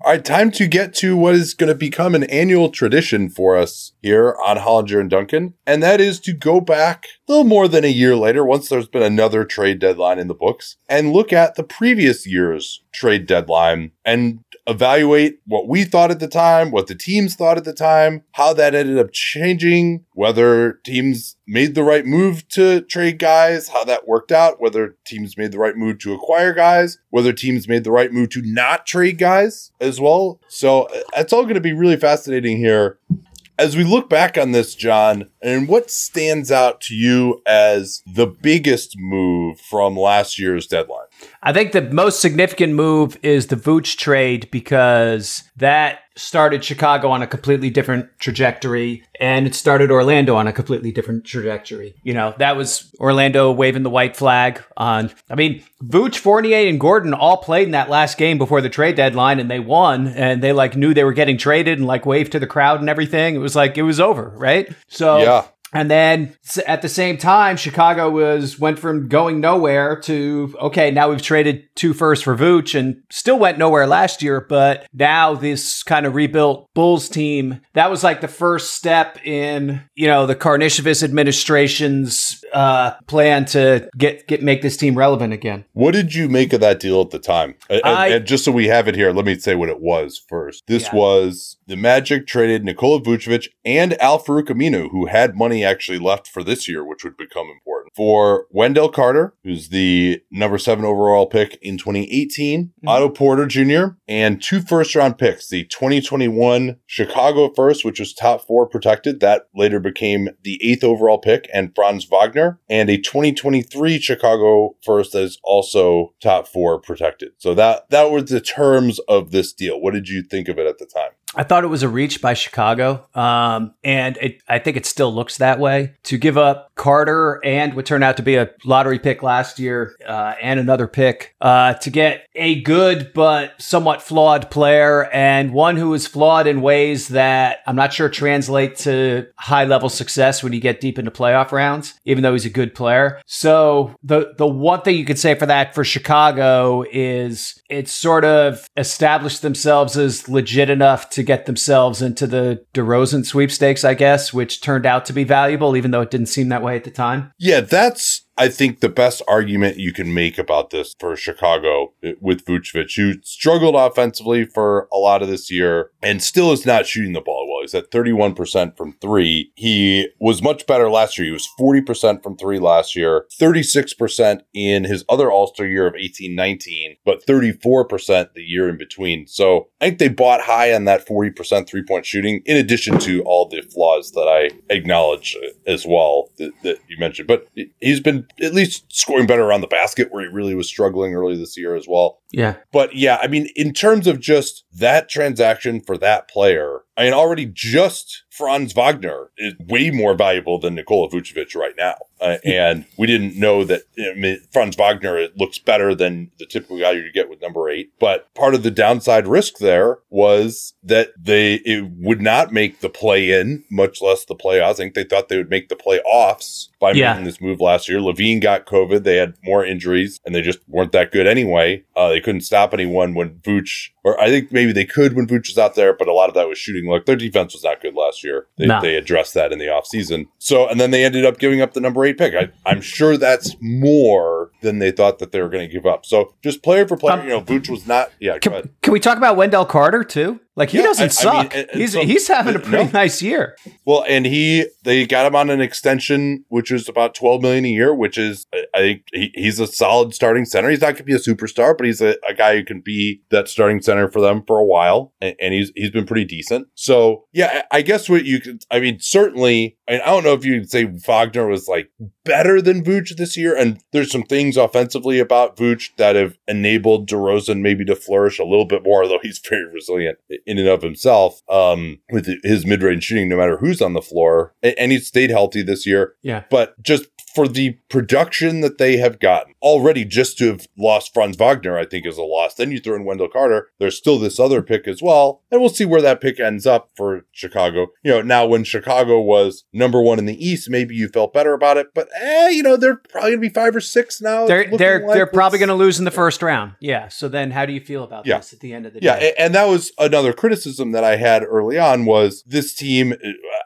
All right, time to get to what is going to become an annual tradition for us here on Hollinger and Duncan, and that is to go back little more than a year later, once there's been another trade deadline in the books, and look at the previous year's trade deadline and evaluate what we thought at the time, what the teams thought at the time, how that ended up changing, whether teams made the right move to trade guys, how that worked out, whether teams made the right move to acquire guys, whether teams made the right move to not trade guys as well. So uh, it's all going to be really fascinating here. As we look back on this, John, and what stands out to you as the biggest move from last year's deadline? I think the most significant move is the Vooch trade because that started Chicago on a completely different trajectory and it started Orlando on a completely different trajectory. You know, that was Orlando waving the white flag on, I mean, Vooch, Fournier, and Gordon all played in that last game before the trade deadline and they won and they like knew they were getting traded and like waved to the crowd and everything. It was like, it was over, right? So, Yeah. And then at the same time, Chicago was went from going nowhere to okay, now we've traded two firsts for Vooch and still went nowhere last year, but now this kind of rebuilt Bulls team, that was like the first step in, you know, the Karnisovas administration's uh, plan to get get make this team relevant again. What did you make of that deal at the time? And, and- I- and just so we have it here, let me say what it was first. This Yeah. was the Magic traded Nikola Vucevic and Al-Farouq Aminu, who had money actually left for this year, which would become important, for Wendell Carter, who's the number seven overall pick in 2018, Mm-hmm. Otto Porter Jr., and two first round picks, the 2021 Chicago first, which was top four protected. That later became the eighth overall pick, and Franz Wagner, and a 2023 Chicago first that is also top four protected. So that that were the terms of this deal. What did you think of it at the time? I thought it was a reach by Chicago, um, and it, I think it still looks that way. To give up Carter and what turned out to be a lottery pick last year, uh, and another pick uh, to get a good but somewhat flawed player, and one who is flawed in ways that I'm not sure translate to high level success when you get deep into playoff rounds, even though he's a good player. So the the one thing you could say for that for Chicago is it's sort of established themselves as legit enough to get themselves into the DeRozan sweepstakes, I guess, which turned out to be valuable, even though it didn't seem that way at the time. Yeah, that's I think the best argument you can make about this for Chicago uh, with Vucevic, who struggled offensively for a lot of this year and still is not shooting the ball well. At 31% from three. He was much better last year. He was 40% from three last year, 36% in his other All Star year of 18 19, but 34% the year in between. So I think they bought high on that 40% three point shooting, in addition to all the flaws that I acknowledge as well that, that you mentioned. But he's been at least scoring better around the basket where he really was struggling early this year as well. Yeah. But yeah, I mean, in terms of just that transaction for that player, I mean, already just Franz Wagner is way more valuable than Nikola Vucevic right now. Uh, and we didn't know that I mean, Franz Wagner it looks better than the typical guy you get with number eight. But part of the downside risk there was that they it would not make the play in, much less the playoffs. I think they thought they would make the playoffs by Yeah. making this move last year. LaVine got COVID. They had more injuries and they just weren't that good anyway. Uh, they couldn't stop anyone when Vooch, or I think maybe they could when Vooch was out there, but a lot of that was shooting luck. Their defense was not good last year. Year. They, No. they addressed that in the offseason. So, and then they ended up giving up the number eight pick. I, I'm sure that's more than they thought that they were going to give up. So, just player for player, Um, you know, Vooch was not. Yeah. Can, can we talk about Wendell Carter too? Like he Yeah, doesn't I- I mean, suck. and- and he's so- he's having a pretty no. nice year. Well, and he they got him on an extension, which is about twelve million a year, which is I- I think he, he's a solid starting center. He's not going to be a superstar, but he's a, a guy who can be that starting center for them for a while, and, and he's he's been pretty decent. So yeah, I I guess what you could, I mean, certainly, I, mean, I don't know if you'd say Wagner was like better than Vooch this year, and there's some things offensively about Vooch that have enabled DeRozan maybe to flourish a little bit more, although he's very resilient in and of himself um, with his mid-range shooting, no matter who's on the floor, A- and he stayed healthy this year. Yeah. But just for the production that they have gotten already, just to have lost Franz Wagner, I think is a loss. Then you throw in Wendell Carter. There's still this other pick as well, and we'll see where that pick ends up for Chicago. You know, now when Chicago was number one in the East, maybe you felt better about it, but eh, you know, they're probably gonna be five or six now. They're they're like they're probably going to lose in the first round. Yeah. So then, how do you feel about Yeah. this at the end of the Yeah, day? Yeah, and that was another criticism that I had early on was this team.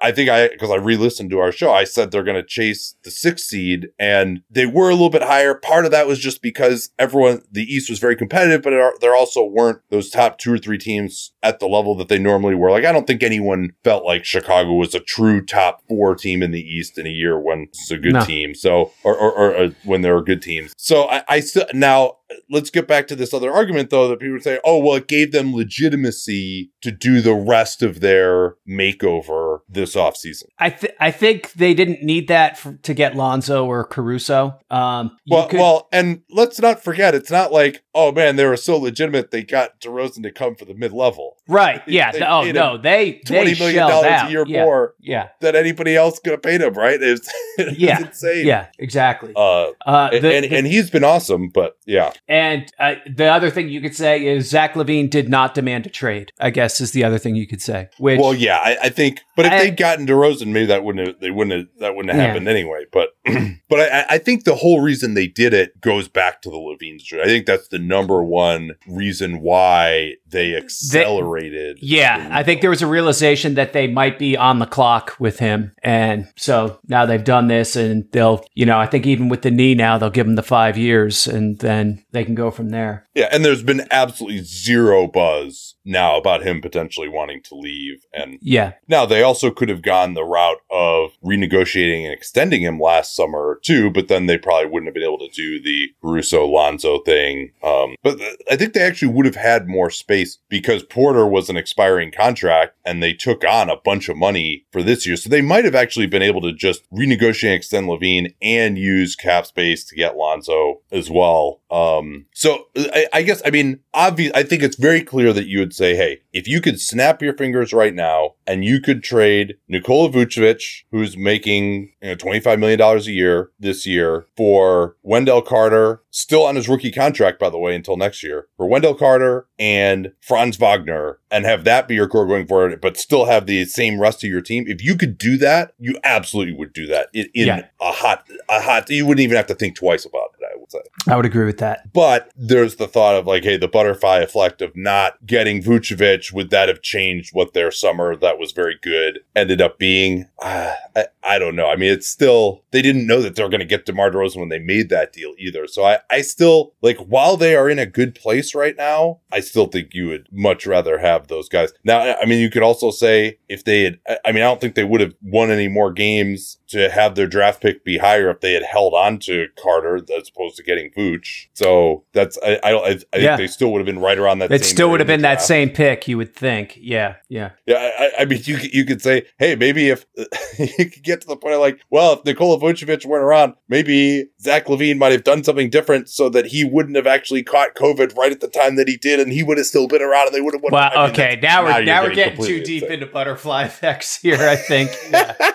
I think I because I re-listened to our show, I said they're going to chase the sixth seed, and they were a little bit higher. Part of that was just because everyone the East was very competitive, but it there also weren't those top two or three teams at the level that they normally were. Like I don't think anyone felt like Chicago was a true top four team in the East in a year when it's a good No. team. So or or, or uh, when there are good teams. So I, I still now let's get back to this other argument though that people say, oh well, it gave them legitimacy to do the rest of their makeover this offseason. I th- I think they didn't need that for, to get Lonzo or Caruso. Um, Well, could- well, and let's not forget, it's not like, oh man, they were so legitimate they got DeRozan to come for the mid level. right? they- Yeah. they oh no, they Twenty they million dollars out. a year yeah. more Yeah. than anybody else could have paid him, right? It was, it Yeah. insane. Yeah. Exactly. Uh, Uh, and, the- and, the- and he's been awesome, but yeah. And uh, the other thing you could say is Zach LaVine did not demand a trade. I guess is the other thing you could say. Which Well, yeah, I, I think, but if I- they'd gotten DeRozan, maybe that wouldn't have, they wouldn't have, that wouldn't have Yeah. happened anyway. But, but I, I think the whole reason they did it goes back to the LaVine trade. I think that's the number one reason why they accelerated. yeah, I think there was a realization that they might be on the clock with him, and so now they've done this, and they'll, you know, I think even with the knee now, they'll give him the five years, and then they can go from there. Yeah, and there's been absolutely zero buzz now about him potentially wanting to leave. And Yeah, now they also could have gone the route of renegotiating and extending him last summer too, but then they probably wouldn't have been able to do the Russo Lonzo thing. Um, but th- I think they actually would have had more space because Porter was an expiring contract and they took on a bunch of money for this year. So they might have actually been able to just renegotiate and extend LaVine and use cap space to get Lonzo as well. Um, so I, I guess, I mean, obvious, I think it's very clear that you would say, hey, if you could snap your fingers right now and you could trade Nikola Vucevic, who's making you know, $25 million a year this year, for Wendell Carter, still on his rookie contract, by the way, until next year, for Wendell Carter and Franz Wagner, and have that be your core going forward, but still have the same rest of your team. If you could do that, you absolutely would do that in, in Yeah. a hot, a hot, you wouldn't even have to think twice about it, I would say. I would agree with that. But there's the thought of like, hey, the butterfly effect of not getting Vucevic, would that have changed what their summer that was very good ended up being? Uh, I, I don't know. I mean, it's still, they didn't know that they were going to get DeMar DeRozan when they made that deal either. So I, I still, like, while they are in a good place right now, I still think you would much rather have those guys. Now, I mean, you could also say if they had, I- I mean, I don't think they would have won any more games to have their draft pick be higher if they had held on to Carter as opposed to getting Vooch. So that's, I, I, don't- I, I Yeah. think they still would have been right around that. It still would have been that same pick, you would think. Yeah, yeah. Yeah, I, I mean, you could- you could say, hey, maybe if you could get to the point of like, well, if Nikola Vucevic weren't around, maybe Zach LaVine might have done something different so that he wouldn't have actually caught COVID right at the time that he did, and he would have still been around, and they would have won. Well, I mean, okay. Now we're you're now we're getting too deep insane. into butterfly effects here. I think. Yeah.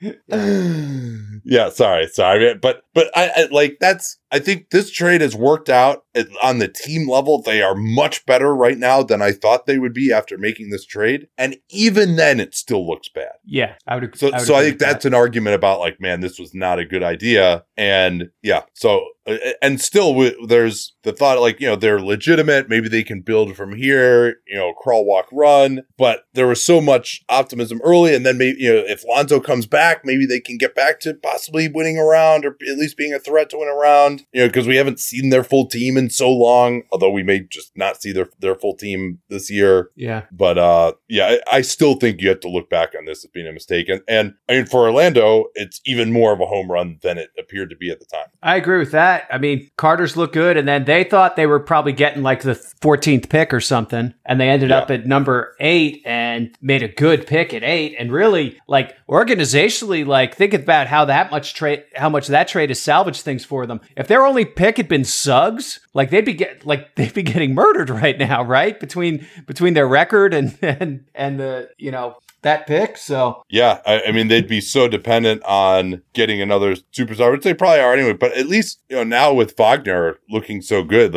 yeah, sorry, sorry, but but I, I like that's I think this trade has worked out on the team level. They are much better right now than I thought they would be after making this trade. And even then, it still looks bad. Yeah, I would. So, I would so I think that's that. an argument about like, man, this was not a good idea. And yeah, so uh, and still there's the thought like you know they're legitimate maybe they can build from here you know crawl walk run but there was so much optimism early and then maybe you know if lonzo comes back maybe they can get back to possibly winning around or at least being a threat to win around you know because we haven't seen their full team in so long although we may just not see their their full team this year Yeah, but uh, yeah, I, I still think you have to look back on this as being a mistake. And, and I mean, for Orlando, it's even more of a home run than it appeared to be at the time. I agree with that. I mean, Carter's look good, and then they thought they were probably getting like the 14th pick or something, and they ended up at number eight and made a good pick at eight. And really, like organizationally, like think about how that much trade, how much that trade has salvaged things for them. If their only pick had been Suggs, like they'd be get like they'd be getting murdered right now, right? Between between their record and and and the you know that pick. So Yeah, I, I mean, they'd be so dependent on getting another superstar, which they probably are anyway. But at least you know now with Wagner looking so good,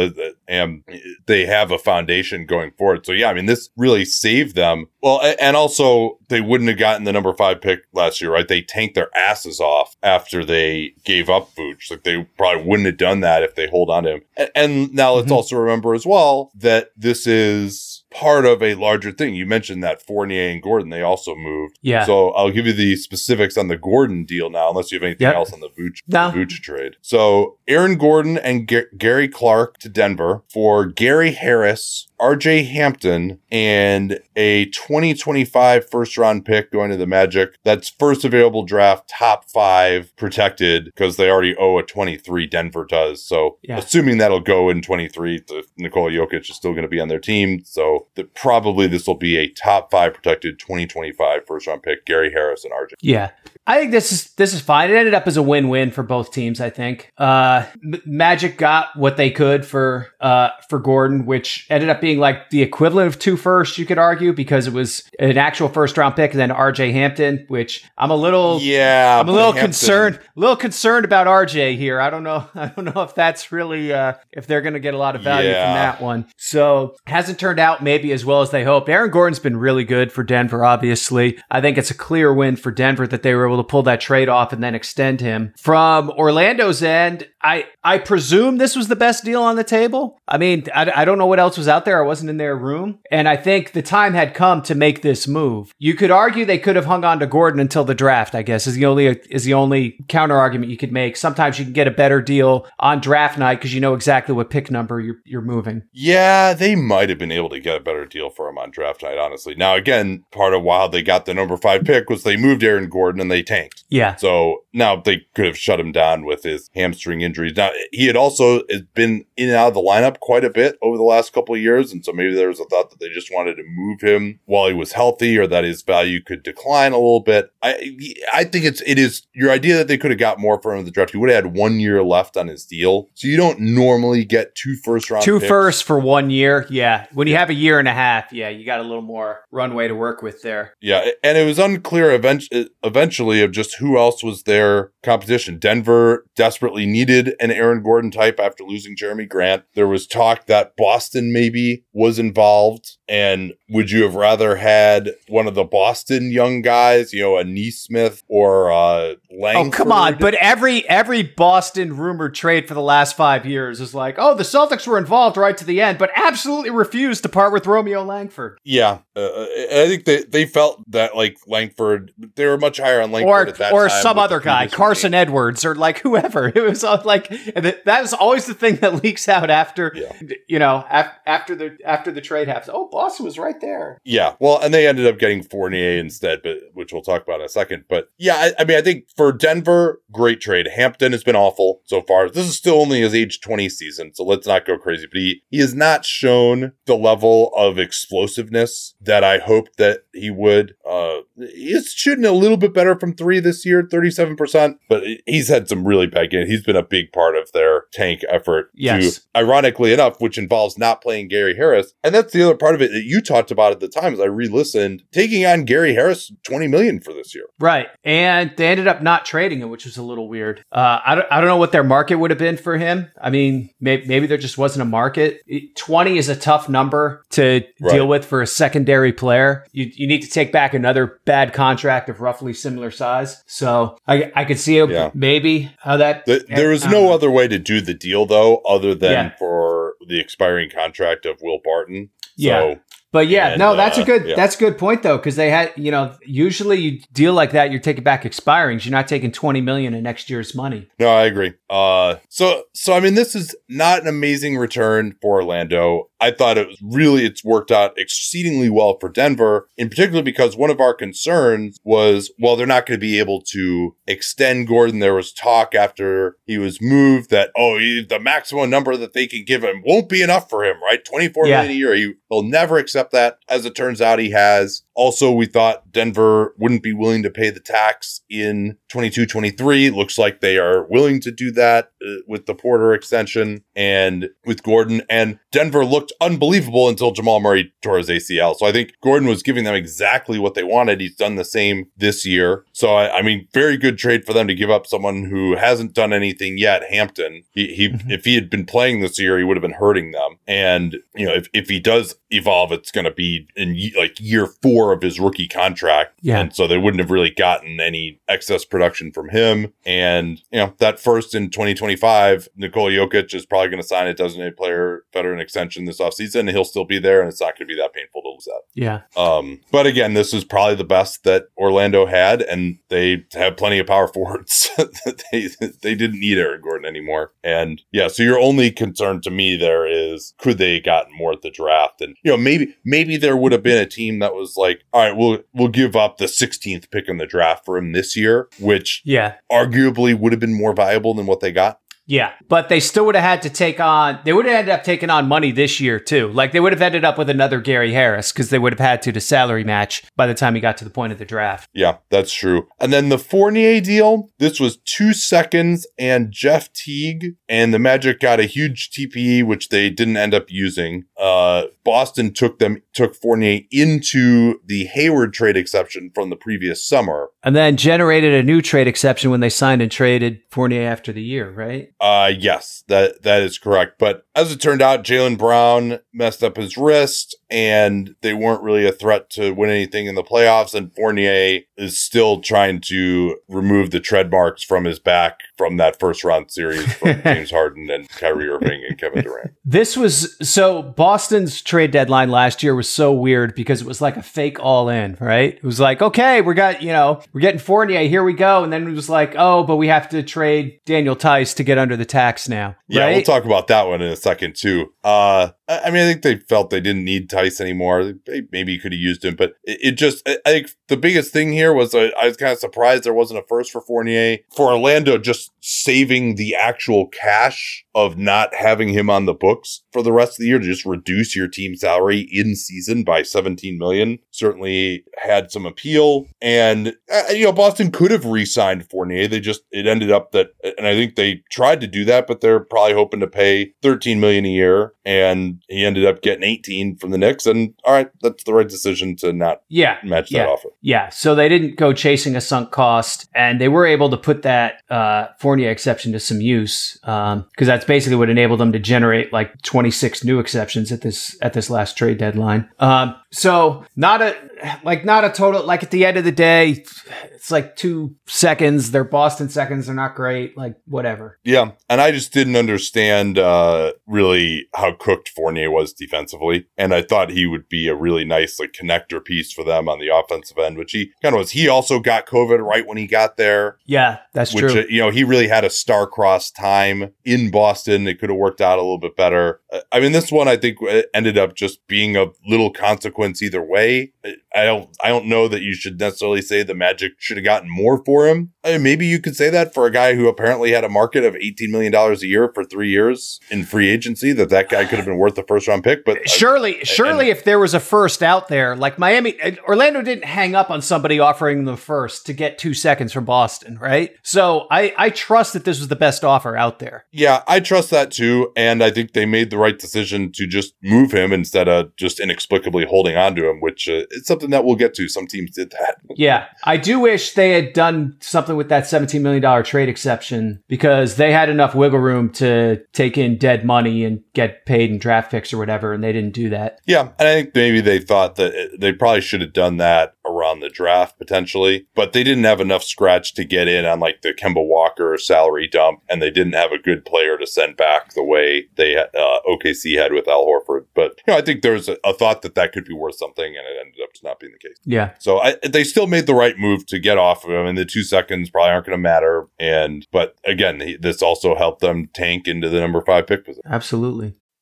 and they have a foundation going forward. So yeah, I mean, this really saved them. Well, and also they wouldn't have gotten the number five pick last year, right? They tanked their asses off after they gave up Vooch. Like they probably wouldn't have done that if they hold on to him. And, and now let's Mhm. also remember as well that this is part of a larger thing. You mentioned that Fournier and Gordon, they also moved. Yeah. So I'll give you the specifics on the Gordon deal now, unless you have anything Yep. else on the Vooch, No. the Vooch trade. So Aaron Gordon and Ga- Gary Clark to Denver for Gary Harris, RJ Hampton, and a 2025 first round pick going to the Magic. That's first available draft, top five protected because they already owe a 23. Denver does. So Yeah. assuming that'll go in 23, the Nikola Jokic is still going to be on their team. So that probably this will be a top five protected 2025 first round pick, Gary Harris and RJ. Yeah, I think this is this is fine. It ended up as a win-win for both teams. I think uh, Magic got what they could for uh, for Gordon, which ended up being like the equivalent of two firsts, you could argue, because it was an actual first-round pick, and then R.J. Hampton, which I'm a little Yeah, I'm a little Hampton- concerned, a little concerned about RJ here. I don't know. I don't know if that's really uh, if they're going to get a lot of value Yeah. from that one. So hasn't turned out maybe as well as they hoped. Aaron Gordon's been really good for Denver. Obviously, I think it's a clear win for Denver that they were able to pull that trade off and then extend him. From Orlando's end, I I presume this was the best deal on the table. I mean, I, I don't know what else was out there. I wasn't in their room, and I think the time had come to make this move. You could argue they could have hung on to Gordon until the draft. I guess is the only is the only counter argument you could make. Sometimes you can get a better deal on draft night because you know exactly what pick number you're you're moving. Yeah, they might have been able to get a better deal for him on draft night, honestly. Now, again, part of why they got the number five pick was they moved Aaron Gordon and they tanked. Yeah, So now they could have shut him down with his hamstring injuries. Now he had also been in and out of the lineup quite a bit over the last couple of years, and so maybe there was a thought that they just wanted to move him while he was healthy, or that his value could decline a little bit. I I think it's it is your idea that they could have got more for him in the draft. He would have had one year left on his deal, so you don't normally get two first round two firsts for one year. Yeah, when you have a year and a half, yeah, you got a little more runway to work with there. Yeah, and it was unclear event- eventually of just who else was their competition. Denver desperately needed an Aaron Gordon type after losing Jerami Grant. There was talk that Boston maybe was involved. And would you have rather had one of the Boston young guys, you know, a Nesmith or uh Langford? Oh come on! But every every Boston rumored trade for the last five years is like, oh, the Celtics were involved right to the end, but absolutely refused to part with Romeo Langford. yeah, uh, I think they they felt that like Langford, they were much higher on Langford or at that or some other guy, Carsen regime. Edwards, or like whoever. It was like and that is always the thing that leaks out after Yeah. you know af- after the after the trade happens. Oh, Boston was right there. Yeah, well, and they ended up getting Fournier instead, but which we'll talk about in a second. But yeah, I, I mean, I think for Denver, great trade. Hampton has been awful so far. This is still only his age twenty season, so let's not go crazy. But he he has not shown the level of explosiveness that I hoped that he would. Uh, he's shooting a little bit better from three this year, 37%, but he's had some really bad games. He's been a big part of their tank effort. Yes. To, ironically enough, which involves not playing Gary Harris. And that's the other part of it that you talked about at the time as I re-listened, taking on Gary Harris 20 million for this year. Right. And they ended up not trading him, which was a little weird. Uh, I, don't, I don't know what their market would have been for him. I mean, maybe, maybe there just wasn't a market. 20 is a tough number to Right. deal with for a secondary player. You, you need to take back another bad contract of roughly similar size. So I, I could see Yeah. maybe how that. The, there was no know. other way to do the deal, though, other than Yeah. for the expiring contract of Will Barton. Yeah. So, But yeah, And, no, that's a uh, good yeah. that's a good point though, because they had you know usually you deal like that, you're taking back expirings. You're not taking twenty million in next year's money. no, I agree. Uh, so, so I mean, this is not an amazing return for Orlando. I thought it was really, it's worked out exceedingly well for Denver, in particular because one of our concerns was, well, they're not going to be able to extend Gordon. There was talk after he was moved that, oh, he, the maximum number that they can give him won't be enough for him, right? Twenty-four Yeah. million a year. He, he'll never accept that. As it turns out, he has. Also, we thought Denver wouldn't be willing to pay the tax in 22 23. Looks like they are willing to do that Uh, with the Porter extension and with Gordon. And Denver looked unbelievable until Jamal Murray tore his ACL. So I think Gordon was giving them exactly what they wanted. He's done the same this year. So, I, I mean, very good trade for them to give up someone who hasn't done anything yet, Hampton. He, he mhm. if he had been playing this year, he would have been hurting them. And, you know, if, if he does evolve, it's going to be in like year four of his rookie contract. Yeah. And so they wouldn't have really gotten any excess production from him. And, you know, that first in 2025, Nikola Jokic is probably going to sign a designated player veteran extension this offseason. And he'll still be there, and it's not going to be that painful to lose that. Yeah. Um, but again, this is probably the best that Orlando had, and they have plenty of power forwards. they they didn't need Aaron Gordon anymore, and yeah. So your only concern to me there is could they have gotten more at the draft, and you know maybe maybe there would have been a team that was like, all right, we'll we'll give up the 16th pick in the draft for him this year, which Yeah. arguably would have been more valuable than what they got. Yeah. But they still would have had to take on, they would have ended up taking on money this year too. Like they would have ended up with another Gary Harris because they would have had to to salary match by the time he got to the point of the draft. Yeah, that's true. And then the Fournier deal, this was two seconds and Jeff Teague, and the Magic got a huge TPE, which they didn't end up using. Uh, Boston took them, took Fournier into the Hayward trade exception from the previous summer. And then generated a new trade exception when they signed and traded Fournier after the year, right? Uh, yes, that, that is correct. But as it turned out, Jaylen Brown messed up his wrist and they weren't really a threat to win anything in the playoffs. And Fournier is still trying to remove the tread marks from his back from that first round series from James Harden and Kyrie Irving and Kevin Durant. This was so Boston's trade deadline last year was so weird because it was like a fake all in, right? It was like, okay, we got, you know, we're getting Fournier, here we go. And then it was like, oh, but we have to trade Daniel Theis to get under the tax now. Yeah, right? we'll talk about that one in a second too. Uh, I mean, I think they felt they didn't need Theis anymore. They maybe you could have used him, but it, it just, I I think the biggest thing here was I, I was kind of surprised there wasn't a first for Fournier. For Orlando, just saving the actual cash of not having him on the books for the rest of the year to just reduce your team salary in season by 17 million certainly had some appeal. And, uh, you know, Boston could have re signed Fournier. They just, it ended up that, and I think they tried to do that, but they're probably hoping to pay 13 million a year. And he ended up getting 18 from the Knicks. And all right, that's the right decision to not yeah. match Yeah. that offer. Yeah, so they didn't go chasing a sunk cost, and they were able to put that uh, Fournier exception to some use because that's basically what enabled them to generate like 26 new exceptions at this at this last trade deadline. Um, so not a like not a total like at the end of the day, it's like two seconds. They're Boston seconds. They're not great. Like whatever. Yeah, and I just didn't understand uh, really how cooked Fournier was defensively, and I thought he would be a really nice like connector piece for them on the offensive end, which he kind of was. He also got COVID right when he got there, Yeah, that's which true. uh, you know he really had a star-crossed time in Boston. It could have worked out a little bit better. Uh, I mean, this one I think uh, ended up just being of little consequence consequence either way. I don't I don't know that you should necessarily say the Magic should have gotten more for him. I mean, maybe you could say that for a guy who apparently had a market of $18 million a year for three years in free agency, that that guy could have been worth the first round pick. But uh, surely, surely, if there was a first out there, like Miami, uh, Orlando didn't hang up on somebody offering the first to get two seconds from Boston, right? So I, I trust that this was the best offer out there. Yeah, I trust that too. And I think they made the right decision to just move him instead of just inexplicably holding on to him, which uh, is something that we'll get to. Some teams did that. Yeah. I do wish they had done something with that $17 million trade exception because they had enough wiggle room to take in dead money and get paid in draft picks or whatever, and they didn't do that. Yeah. And I think maybe they thought that it, they probably should have done that around the draft potentially, but they didn't have enough scratch to get in on like the Kemba Walker salary dump, and they didn't have a good player to send back the way they uh, OKC had with Al Horford. But you know, I think there's a, a, thought that that could be worth something, and it ended up not being the case. Yeah. So I, they still made the right move to get off of him, and the two seconds probably aren't going to matter. And but again, he, this also helped them tank into the number five pick position. Absolutely.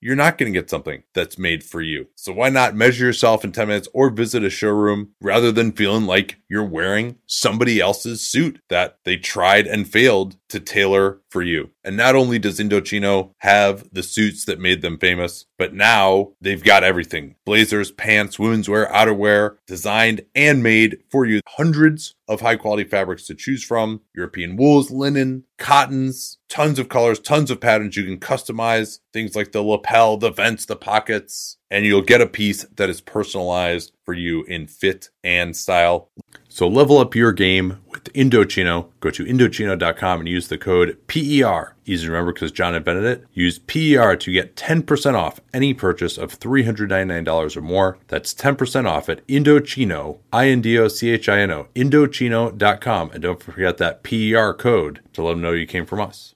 you're not going to get something that's made for you. So why not measure yourself in 10 minutes or visit a showroom rather than feeling like you're wearing somebody else's suit that they tried and failed to tailor for you. And not only does Indochino have the suits that made them famous, but now they've got everything blazers, pants, women's wear, outerwear, designed and made for you. Hundreds of high quality fabrics to choose from European wools, linen, cottons, tons of colors, tons of patterns. You can customize things like the lapel, the vents, the pockets, and you'll get a piece that is personalized for you in fit and style. So level up your game with Indochino. Go to Indochino.com and use the code PER. Easy to remember because John invented it. Use PER to get 10% off any purchase of $399 or more. That's 10% off at Indochino, I-N-D-O-C-H-I-N-O, Indochino.com. And don't forget that PER code to let them know you came from us.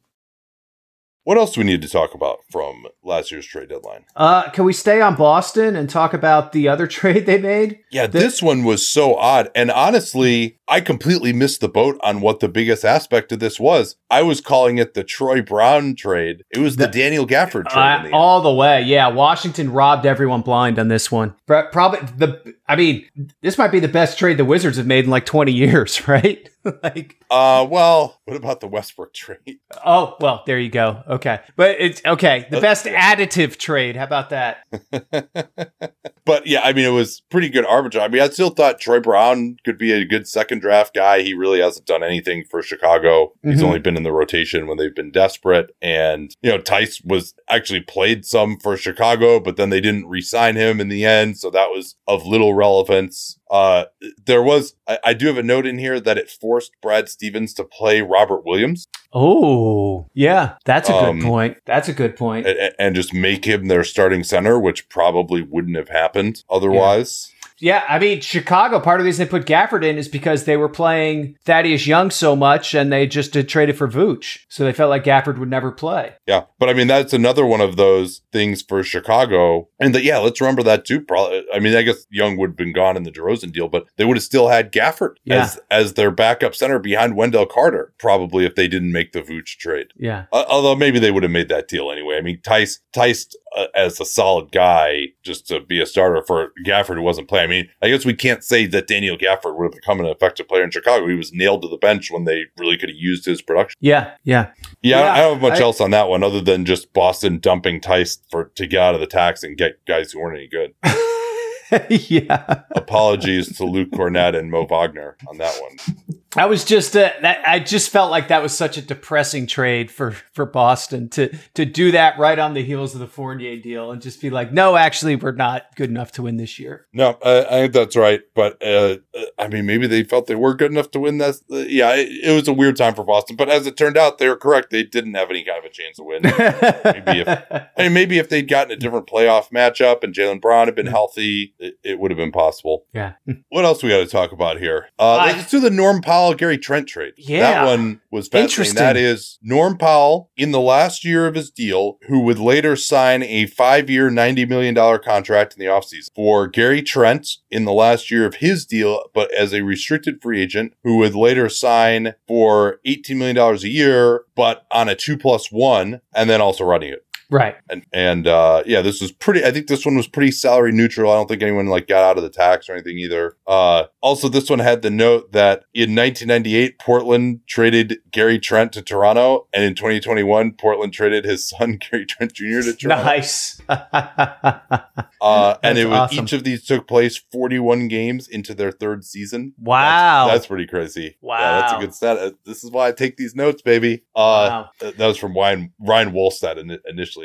What else do we need to talk about from last year's trade deadline? Uh, can we stay on Boston and talk about the other trade they made? Yeah, this one was so odd. And honestly, I completely missed the boat on what the biggest aspect of this was. I was calling it the Troy Brown trade. It was the, the Daniel Gafford trade. Uh, the all the way. Yeah. Washington robbed everyone blind on this one. Probably the, I mean, this might be the best trade the Wizards have made in like 20 years, right? like, uh, well, what about the Westbrook trade? Oh, well, there you go. Okay. But it's okay. The best additive trade. How about that? but yeah, I mean, it was pretty good arbitrage. I mean, I still thought Troy Brown could be a good second draft guy. He really hasn't done anything for Chicago. He's mm-hmm. only been in the rotation when they've been desperate. And, you know, Theis was actually played some for Chicago, but then they didn't re sign him in the end. So that was of little relevance. Uh, there was, I, I, do have a note in here that it forced Brad Stevens to play Robert Williams. Oh, yeah, that's a um, good point. That's a good point. And, and, just make him their starting center, which probably wouldn't have happened otherwise. Yeah. Yeah, I mean, Chicago, part of the reason they put Gafford in is because they were playing Thaddeus Young so much and they just had traded for Vooch. So they felt like Gafford would never play. Yeah, but I mean, that's another one of those things for Chicago. And that, yeah, let's remember that too. Probably, I mean, I guess Young would have been gone in the DeRozan deal, but they would have still had Gafford yeah. as, as their backup center behind Wendell Carter, probably if they didn't make the Vooch trade. Yeah. Uh, although maybe they would have made that deal anyway. I mean, Tice Theis uh, as a solid guy just to be a starter for Gafford who wasn't playing. I mean, I guess we can't say that Daniel Gafford would have become an effective player in Chicago. He was nailed to the bench when they really could have used his production. Yeah, yeah. Yeah, yeah I don't have much I, else on that one other than just Boston dumping Theis for to get out of the tax and get guys who weren't any good. yeah. Apologies to Luke Kornet and Mo Wagner on that one. I was just uh, that I just felt like that was such a depressing trade for for Boston to to do that right on the heels of the Fournier deal and just be like, no, actually, we're not good enough to win this year. No, I, I think that's right, but uh, I mean, maybe they felt they were good enough to win that. Uh, yeah, it, it, was a weird time for Boston, but as it turned out, they were correct. They didn't have any kind of a chance to win. maybe if I mean, maybe if they'd gotten a different playoff matchup and Jaylen Brown had been healthy, it, it would have been possible. Yeah. What else we got to talk about here? Uh, I- let's do the Norm Powell Gary Trent trade. Yeah. that one was fascinating. That is Norm Powell in the last year of his deal, who would later sign a five-year, ninety million dollar contract in the offseason for Gary Trent in the last year of his deal, but as a restricted free agent, who would later sign for eighteen million dollars a year, but on a two plus one, and then also running it. Right. And and uh, yeah, this was pretty. I think this one was pretty salary neutral. I don't think anyone like got out of the tax or anything either. Uh, also, this one had the note that in 1998, Portland traded Gary Trent to Toronto, and in 2021, Portland traded his son Gary Trent Jr. to Toronto. Nice. Uh, and it was awesome. each of these took place 41 games into their third season. Wow. That's, that's pretty crazy. Yeah, that's a good stat. Uh, This is why I take these notes, baby. Uh, Wow. that was from Ryan Ryan Wolstat and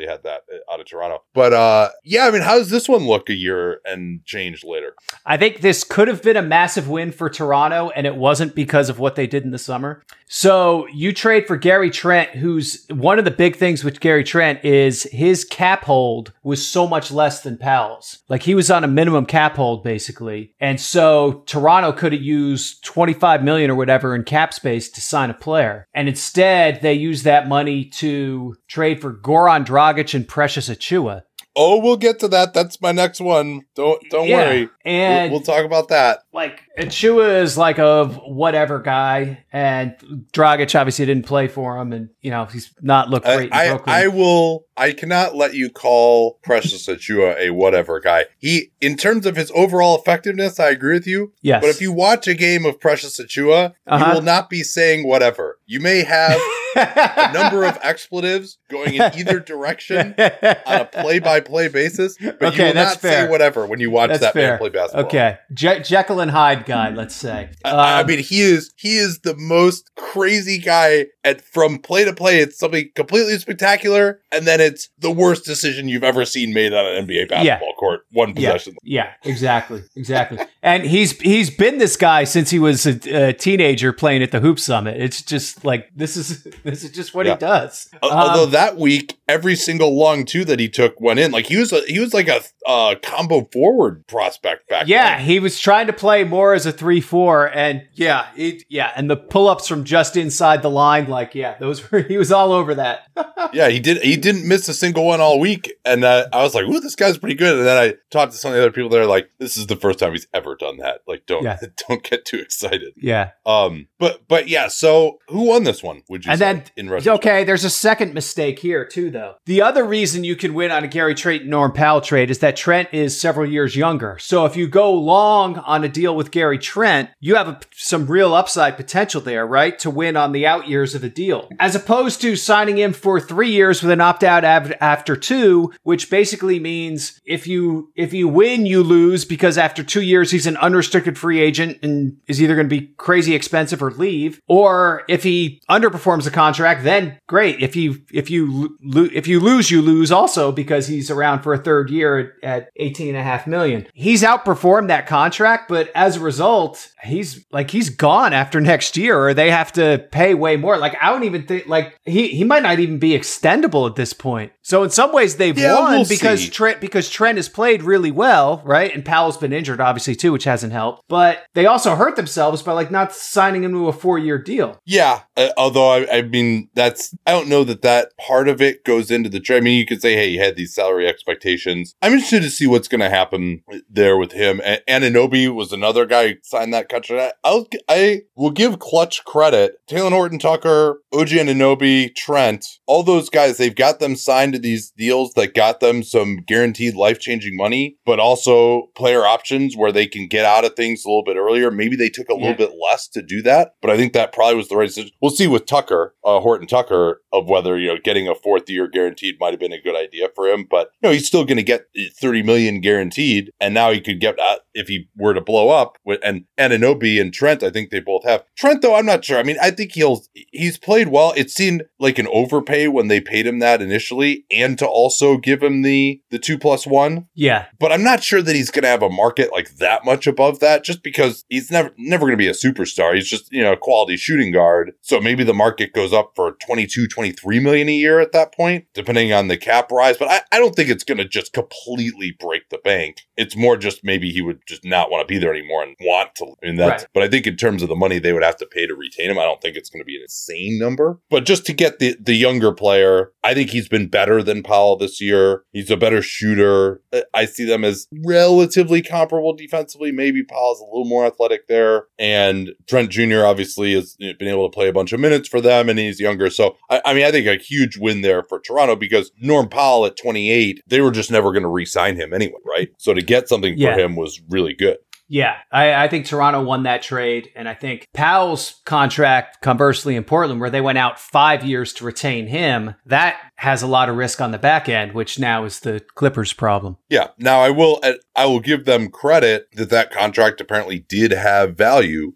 had that uh, out of Toronto. But uh, yeah, I mean, how does this one look a year and change later? I think this could have been a massive win for Toronto, and it wasn't because of what they did in the summer. So you trade for Gary Trent, who's one of the big things with Gary Trent is his cap hold was so much less than Powell's. Like he was on a minimum cap hold basically. And so Toronto could have used 25 million or whatever in cap space to sign a player. And instead they used that money to trade for Goran Dragic and Precious Achiuwa. Oh, we'll get to that. That's my next one. Don't don't Yeah. worry. And we'll, we'll talk about that. like Achiuwa is like a whatever guy, and Dragic obviously didn't play for him, and you know he's not looked great I, in I, I will. I cannot let you call Precious Achiuwa a whatever guy. He, in terms of his overall effectiveness, I agree with you. yes, But if you watch a game of Precious Achiuwa, Uh-huh. you will not be saying whatever. You may have a number of expletives going in either direction on a play-by-play basis, but Okay, you will not fair. say whatever when you watch That's that fair. man play basketball. okay, Je- Jekyll and Hyde guy, let's say. I- I Um, mean, he is he is the most crazy guy at from play to play. It's something completely spectacular, and then it's the worst decision you've ever seen made on an NBA basketball court. One yeah, possession. yeah, exactly, exactly. And he's he's been this guy since he was a, a teenager playing at the Hoop Summit. It's just like this is this is just what Yeah. he does. Um, Although that week, every single long two that he took went in. Like he was a he was like a uh, combo forward prospect back. Yeah, then. he was trying to play more as a three-four, and yeah, it, yeah, and the pull-ups from just inside the line, like yeah, those were he was all over that. yeah. He did. He didn't miss a single one all week, and uh, I was like, "Ooh, this guy's pretty good." And then I talked to some of the other people. They're like, "This is the first time he's ever done that. Like, don't Yeah. don't get too excited." yeah, Um, but but yeah. So who won this one? Would you and say, then in okay, there's a second mistake here too, though. The other reason you can win on a Gary Trent Norm Powell trade is that Trent is several years younger. So if you go long on a deal with Gary Trent, you have a, some real upside potential there, right, to win on the out years of the deal, as opposed to signing him for three years with an opt out av- after two, which basically means if you if you win, you lose because after two years he's an unrestricted free agent and is either going to be crazy expensive or leave, or if he underperforms the contract, then great. If you if you lo- if you lose, you lose also because he's around for a third year at, at 18 and a half million. He's outperformed that contract, but as a result, he's like he's gone after next year, or they have to pay way more. Like I don't even think like he he might not even be extendable at this point. So in some ways they've Yeah, won we'll because see. Trent because Trent has played really well, right? And Powell's been injured obviously too, which hasn't helped. But they also hurt themselves by like not signing him to a four year deal. Yeah, uh, although I, I mean that's I don't know that that part of it goes into the trade. I mean, you could say, hey, you had these salary expectations. I'm interested to see what's going to happen there with him. And Anunoby was another guy who signed that contract. I'll I will give Klutch credit. Talen Horton Tucker, OG Anunoby, Trent, all those guys. They've got them signed these deals that got them some guaranteed life changing money, but also player options where they can get out of things a little bit earlier. Maybe they took a Yeah. little bit less to do that, but I think that probably was the right decision. We'll see with Tucker, uh, Horton Tucker, of whether you know getting a fourth year guaranteed might have been a good idea for him. But you know he's still going to get thirty million guaranteed, and now he could get uh, if he were to blow up. With, and Anunoby and Trent, I think they both have. Trent though, I'm not sure. I mean, I think he'll he's played well. It seemed like an overpay when they paid him that initially, and to also give him the the two plus one. Yeah. But I'm not sure that he's going to have a market like that much above that, just because he's never never going to be a superstar. He's just you know a quality shooting guard. So maybe the market goes up for 22, 23 million a year at that point, depending on the cap rise. But I, I don't think it's going to just completely break the bank. It's more just maybe he would just not want to be there anymore and want to. I mean, that's, Right. but I think in terms of the money they would have to pay to retain him, I don't think it's going to be an insane number. But just to get the, the younger player, I think he's been better than Powell this year. He's a better shooter. I- I see them as relatively comparable defensively. Maybe Powell's a little more athletic there. And Trent Jr. obviously has been able to play a bunch of minutes for them and he's younger. So, I, I mean, I think a huge win there for Toronto because Norm Powell at 28, they were just never going to re sign him anyway, right? So to get something Yeah. for him was really good. Yeah, I, I think Toronto won that trade, and I think Powell's contract, conversely, in Portland, where they went out five years to retain him, that has a lot of risk on the back end, which now is the Clippers' problem. Yeah. Now I will I will give them credit that that contract apparently did have value.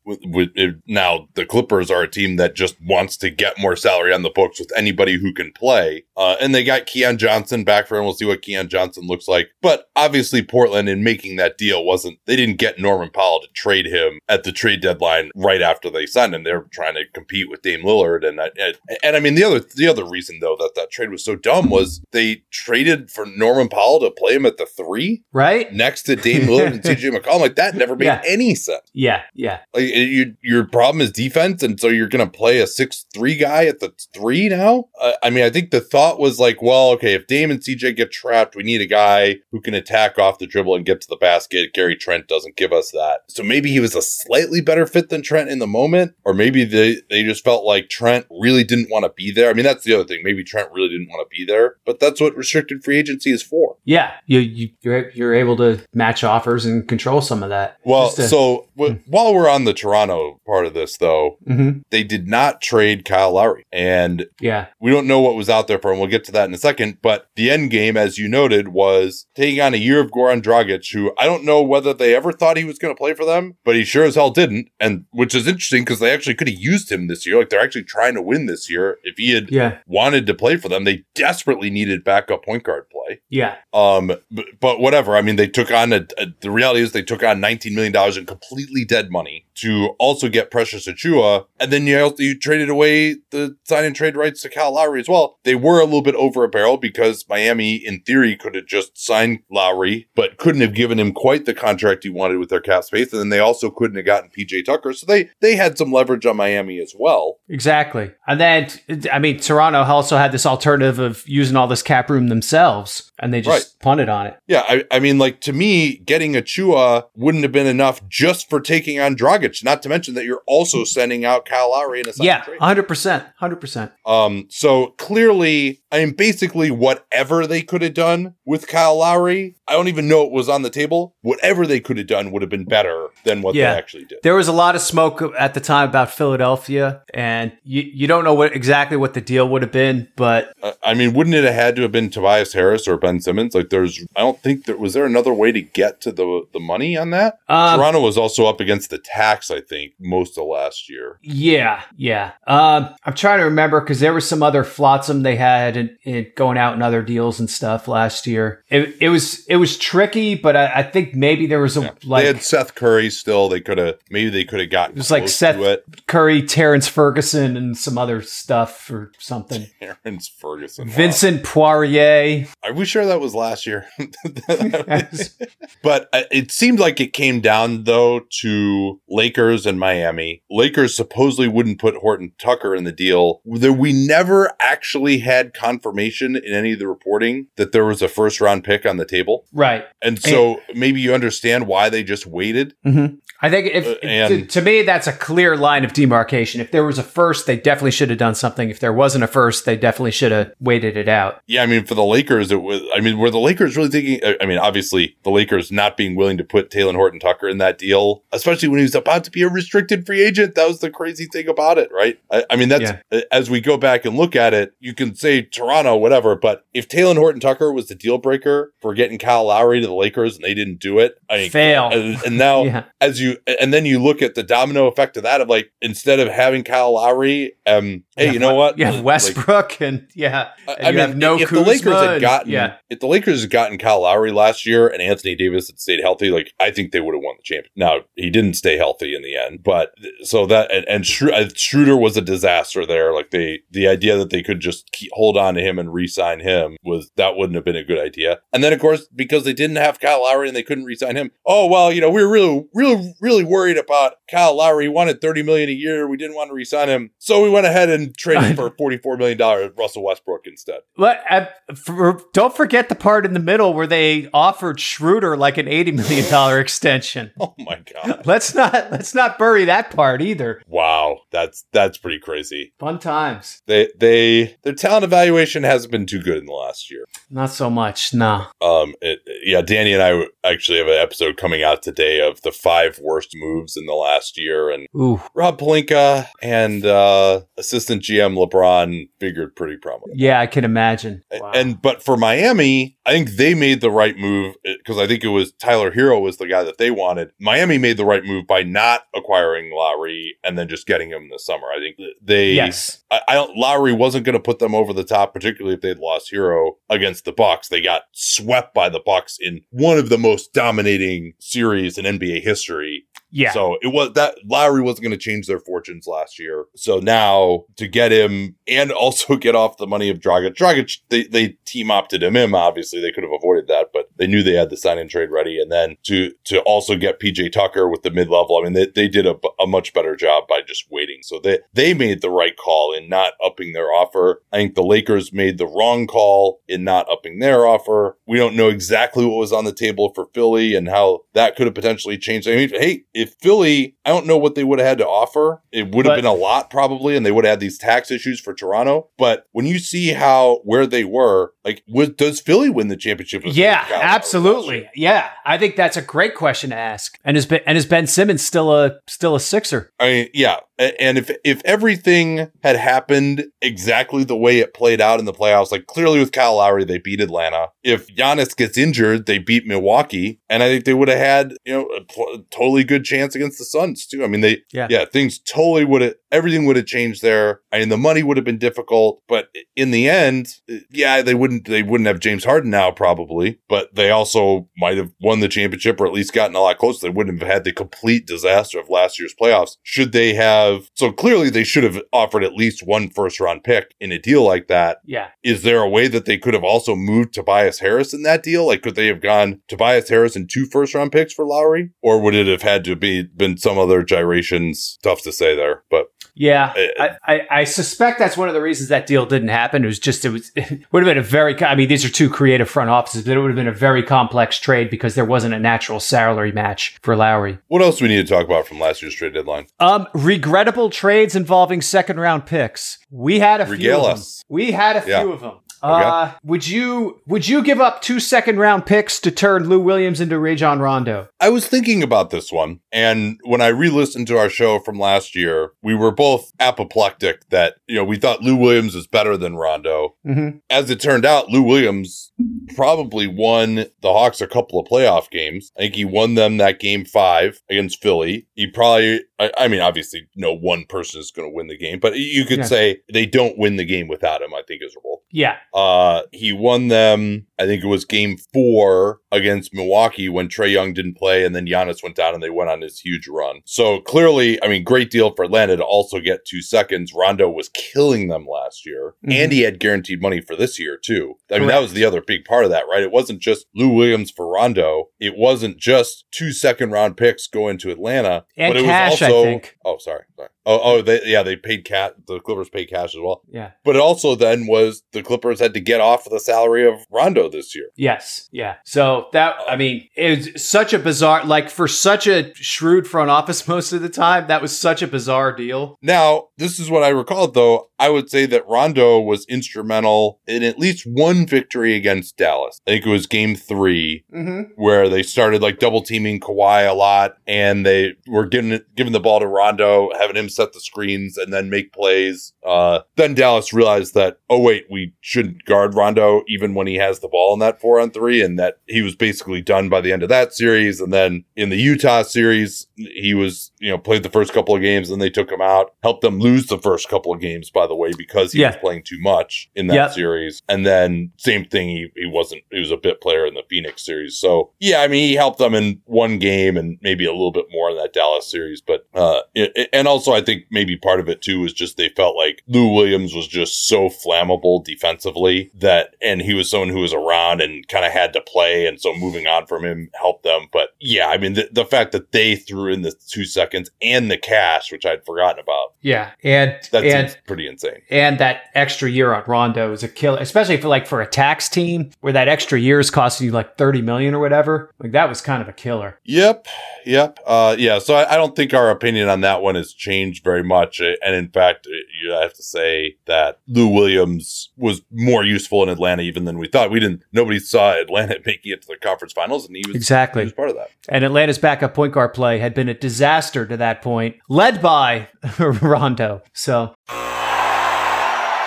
Now the Clippers are a team that just wants to get more salary on the books with anybody who can play, uh, and they got Keon Johnson back for him. We'll see what Keon Johnson looks like. But obviously, Portland in making that deal wasn't they didn't get Norman Powell to trade him at the trade deadline right after they signed him. They're trying to compete with Dame Lillard, and I- and, and I mean the other the other reason though that that trade was so dumb was they traded for Norman Powell to play him at the three Right? next to Dame Lillard and CJ McCollum. Like that never made Yeah. any sense. Yeah, yeah. Like you, your problem is defense, and so you're going to play a six three guy at the three now. Uh, I mean, I think the thought was like, well, okay, if Dame and CJ get trapped, we need a guy who can attack off the dribble and get to the basket. Gary Trent doesn't give us that, so maybe he was a slightly better fit than Trent in the moment, or maybe they they just felt like Trent really didn't want to be there. I mean, that's the other thing. Maybe Trent really didn't want to be there, but that's what restricted free agency is for. Yeah, you, you you're you're able to match offers and control some of that. Well, to- so w- while we're on the Toronto part of this, though, Mhm. they did not trade Kyle Lowry, and yeah, we don't know what was out there for him. We'll get to that in a second. But the end game, as you noted, was taking on a year of Goran Dragic, who I don't know whether they ever thought he was going to play for them, but he sure as hell didn't. And which is interesting because they actually could have used him this year. Like they're actually trying to win this year. If he had yeah, wanted to play for them, they desperately needed backup point guard play. yeah, Um, but, but whatever. I mean, they took on a, a- The reality is they took on nineteen million dollars in completely dead money to also get Precious Achiuwa, and then you also, you traded away the sign and trade rights to Kyle Lowry as well. They were a little bit over a barrel because Miami, in theory, could have just signed Lowry, but couldn't have given him quite the contract he wanted with their cap space, and then they also couldn't have gotten PJ Tucker, so they they had some leverage on Miami as well. exactly. And then, I mean, Toronto also had this alternative of using all this cap room themselves, and they just punted on it. Yeah, I, I mean, like to me, getting Achiuwa wouldn't have been enough just for taking on Dragic. Not to mention that you're also sending out Kyle Lowry in a Yeah, hundred percent, hundred percent. Um, so clearly, I mean, basically, whatever they could have done with Kyle Lowry, I don't even know it was on the table. Whatever they could have done would have been better than what Yeah. they actually did. There was a lot of smoke at the time about Philadelphia, and you you don't know what exactly what the deal would have been, but Uh, I mean, wouldn't it have had to have been Tobias Harris or Ben Simmons? Like, there's, I don't think there was there another way to get to the the money on that. um, Toronto was also up against the tax, I think, most of last year. Yeah, yeah. Um, I'm trying to remember because there was some other flotsam they had in, in going out in other deals and stuff last year. It, it was it was tricky, but I, I think maybe there was a like they had Seth Curry still. They could have maybe they could have gotten it was like Seth. Curry, Terrence Ferguson, and some other stuff or something. Terrence Ferguson, Wow. Vincent Poirier. Are we sure that was last year? but uh, it seemed like it came down though to Lakers and Miami. Lakers supposedly wouldn't put Horton Tucker in the deal. That we never actually had confirmation in any of the reporting that there was a first round pick on the table. Right. And so maybe you understand why they just waited. Mm-hmm. I think if Uh, to, to me that's a clear line of demarcation. If there was a first, they definitely should have done something. If there wasn't a first, they definitely should have waited it out. Yeah, I mean, for the Lakers, it was. I mean, were the Lakers really thinking? I- I mean, obviously, the Lakers not being willing to put Talen Horton Tucker in that deal, especially when he was about to be a restricted free agent. That was the crazy thing about it, right? I, I mean, that's uh, as we go back and look at it, you can say Toronto, whatever. But if Talen Horton Tucker was the deal breaker for getting Kyle Lowry to the Lakers and they didn't do it, I mean, Fail. And, and now, Yeah. as you, and then you look at the domino effect of that of like, instead of having Kyle Lowry, um, hey, you know what? You have Like, Westbrook and yeah, I- and I you mean, have no if Kuzma the Lakers had gotten, yeah, if the Lakers had gotten Kyle Lowry last year and Anthony Davis had stayed healthy, like I think they would have won the championship. Now he didn't stay healthy in the end, but so that and, and uh, Schroeder was a disaster there. Like they, the idea that they could just keep, hold on to him and re-sign him was that wouldn't have been a good idea. And then of course because they didn't have Kyle Lowry and they couldn't re-sign him. Oh well, you know we were really, really, really worried about Kyle Lowry. He wanted thirty million a year. We didn't want to re-sign him, so we went ahead and traded for forty-four million dollars Russell Westbrook instead. But uh, for, don't forget the part in the middle where they offered Schroeder like an eighty million dollar extension. Oh my god. Let's not let's not bury that part either. Wow, that's that's pretty crazy. Fun times. They they their talent evaluation hasn't been too good in the last year. Not so much. No. Um, it, yeah, Danny and I actually have an episode coming out today of the five worst moves in the last year, and Ooh. Rob Pelinka and uh, assistant GM LeBron figured pretty prominent. Yeah, I can imagine. Wow. And but for Miami, I think they made the right move because I think it was Tyler Herro was the guy that they wanted. Miami made the right move by not acquiring Lowry and then just getting him in the summer. I think they yes. I, I don't. Lowry wasn't going to put them over the top, particularly if they'd lost Herro against the Bucks. They got swept by the Bucks in one of the most dominating series in NBA history. Yeah. So it was that Lowry wasn't going to change their fortunes last year. So now to get him and also get off the money of Dragic, Dragic they they team opted him in. Obviously, they could have avoided that, but they knew they had the sign and trade ready. And then to to also get PJ Tucker with the mid level. I mean, they, they did a, a much better job by just waiting. So they they made the right call in not upping their offer. I think the Lakers made the wrong call in not upping their offer. We don't know exactly what was on the table for Philly and how that could have potentially changed. I mean, hey, if Philly, I don't know what they would have had to offer. It would have been a lot probably, and they would have had these tax issues for Toronto. But when you see how where they were, like, was, does Philly win the championship? Yeah, absolutely. Yeah, I think that's a great question to ask. And is ben, and is Ben Simmons still a still a Sixer? I mean, yeah, and if if everything had happened exactly the way it played out in the playoffs, like clearly with Kyle Lowry, they beat Atlanta. If Giannis gets injured, they beat Milwaukee, and I think they would have had you know a pl- totally good chance against the Suns too. I mean, they Yeah. yeah, things totally would have everything would have changed there. I mean, the money would have been difficult, but in the end, yeah, they wouldn't they wouldn't have James Harden now probably, but they also might have won the championship or at least gotten a lot closer. They wouldn't have had the complete disaster of last year's playoffs. Should they have? So clearly, they should have offered at least one first round pick in a deal like that. Yeah. Is there a way that they could have also moved Tobias Harris in that deal? Like, could they have gone Tobias Harris and two first round picks for Lowry, or would it have had to be been some other gyrations? Tough to say there, but Yeah, Uh, I, I, I suspect that's one of the reasons that deal didn't happen. It was just it was it would have been a very. I mean, these are two creative front offices, but it would have been a very complex trade because there wasn't a natural salary match for Lowry. what else do we need to talk about from last year's trade deadline? Um, regrettable trades involving second round picks. We had a few Regale of them. We had a Yeah. few of them. Uh, would you would you give up two second round picks to turn Lou Williams into Rajon Rondo? I was thinking about this one, and when I re-listened to our show from last year, we were both apoplectic that you know we thought Lou Williams is better than Rondo. Mm-hmm. As it turned out, Lou Williams probably won the Hawks a couple of playoff games. I think he won them that game five against Philly. He probably, I, I mean, obviously, no one person is going to win the game, but you could Yeah. say they don't win the game without him. I think is a rule. Yeah, Uh, he won them. I think it was game four against Milwaukee when Trae Young didn't play, and then Giannis went down and they went on this huge run. So clearly, I mean, great deal for Atlanta to also get two seconds. Rondo was killing them last year, Mhm. and he had guaranteed money for this year too. I mean, that was the other big part of that, right? It wasn't just Lou Williams for Rondo. It wasn't just two second round picks going to Atlanta, And but it cash, was also. Oh, sorry, sorry. Oh, oh, they, yeah, they paid cat. The Clippers paid cash as well. yeah, But it also then was the Clippers had to get off the salary of Rondo this year. yes, yeah. So that I mean, it was such a bizarre, like for such a shrewd front office most of the time. That was such a bizarre deal. Now, this is what I recalled though. I would say that Rondo was instrumental in at least one victory against Dallas. I think it was game three Mm-hmm. where they started like double teaming Kawhi a lot and they were giving giving the ball to Rondo, having him set the screens and then make plays. Uh, then Dallas realized that, oh, wait, we shouldn't guard Rondo even when he has the ball in that four on three, and that he was basically done by the end of that series. And then in the Utah series, he was, you know, played the first couple of games and they took him out, helped them lose the first couple of games, by the way, because he Yeah. was playing too much in that Yep. series. And then same thing, he, he wasn't, he was a bit player in the Phoenix series. So yeah, I mean, he helped them in one game and maybe a little bit more in that Dallas series. But, uh, it, it- and also I think maybe part of it too was just they felt like Lou Williams was just so flammable defensively that, and he was someone who was around and kind of had to play. And so moving on from him helped them. But yeah, I mean, the, the fact that they threw in the two seconds and the cash, which I'd forgotten about, Yeah, and that's and pretty insane. and that extra year on Rondo is a killer, especially for like for a tax team where that extra year is costing you like thirty million or whatever. Like that was kind of a killer. Yep, yep, uh, yeah. So I, I don't think our opinion on that one has changed very much, Uh, and in fact, uh, you have to say that Lou Williams was more useful in Atlanta even than we thought. We didn't. Nobody saw Atlanta making it to the conference finals, and he was Exactly. He was part of that. And Atlanta's backup point guard play had been a disaster to that point, led by Rondo. So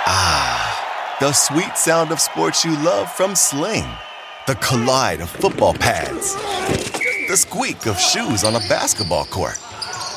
Ah, the sweet sound of sports you love from Sling. The collide of football pads. The squeak of shoes on a basketball court.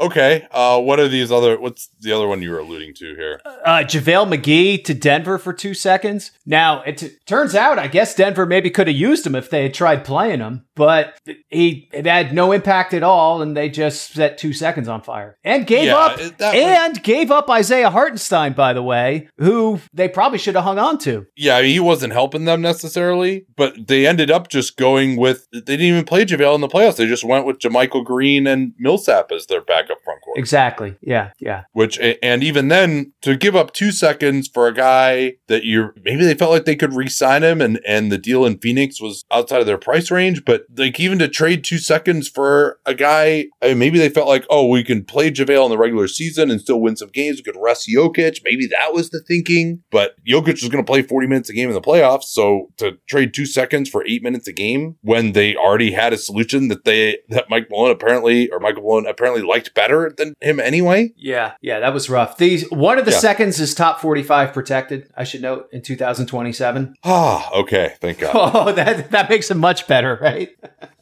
Okay, uh, what are these other? What's the other one you were alluding to here? uh, JaVale McGee to Denver for two seconds. Now, it t- turns out, I guess Denver maybe could have used him if they had tried playing him, but he it had no impact at all, and they just set two seconds on fire and gave Yeah, up it- and gave up Isaiah Hartenstein, by the way, who they probably should have hung on to. Yeah, I mean, he wasn't helping them necessarily, but they ended up just going with. They didn't even play JaVale in the playoffs. They just went with JaMychal Green and Millsap as their backup front court. Exactly. Yeah. Yeah. Which and even then to give up two seconds for a guy that you're maybe they felt like they could re-sign him and and the deal in Phoenix was outside of their price range, but like even to trade two seconds for a guy, I mean, maybe they felt like oh we can play JaVale in the regular season and still win some games. We could rest Jokic. Maybe that was the thinking, but Jokic was going to play 40 minutes a game in the playoffs, so to trade two seconds for eight minutes a game when they already had a solution that they that Mike Malone apparently or Michael Malone apparently liked better than him anyway. Yeah, yeah, that was rough. These one of the Yeah. seconds is top forty-five protected. I should note in two thousand twenty-seven. Ah, okay, thank God. Oh, that that makes him much better, right?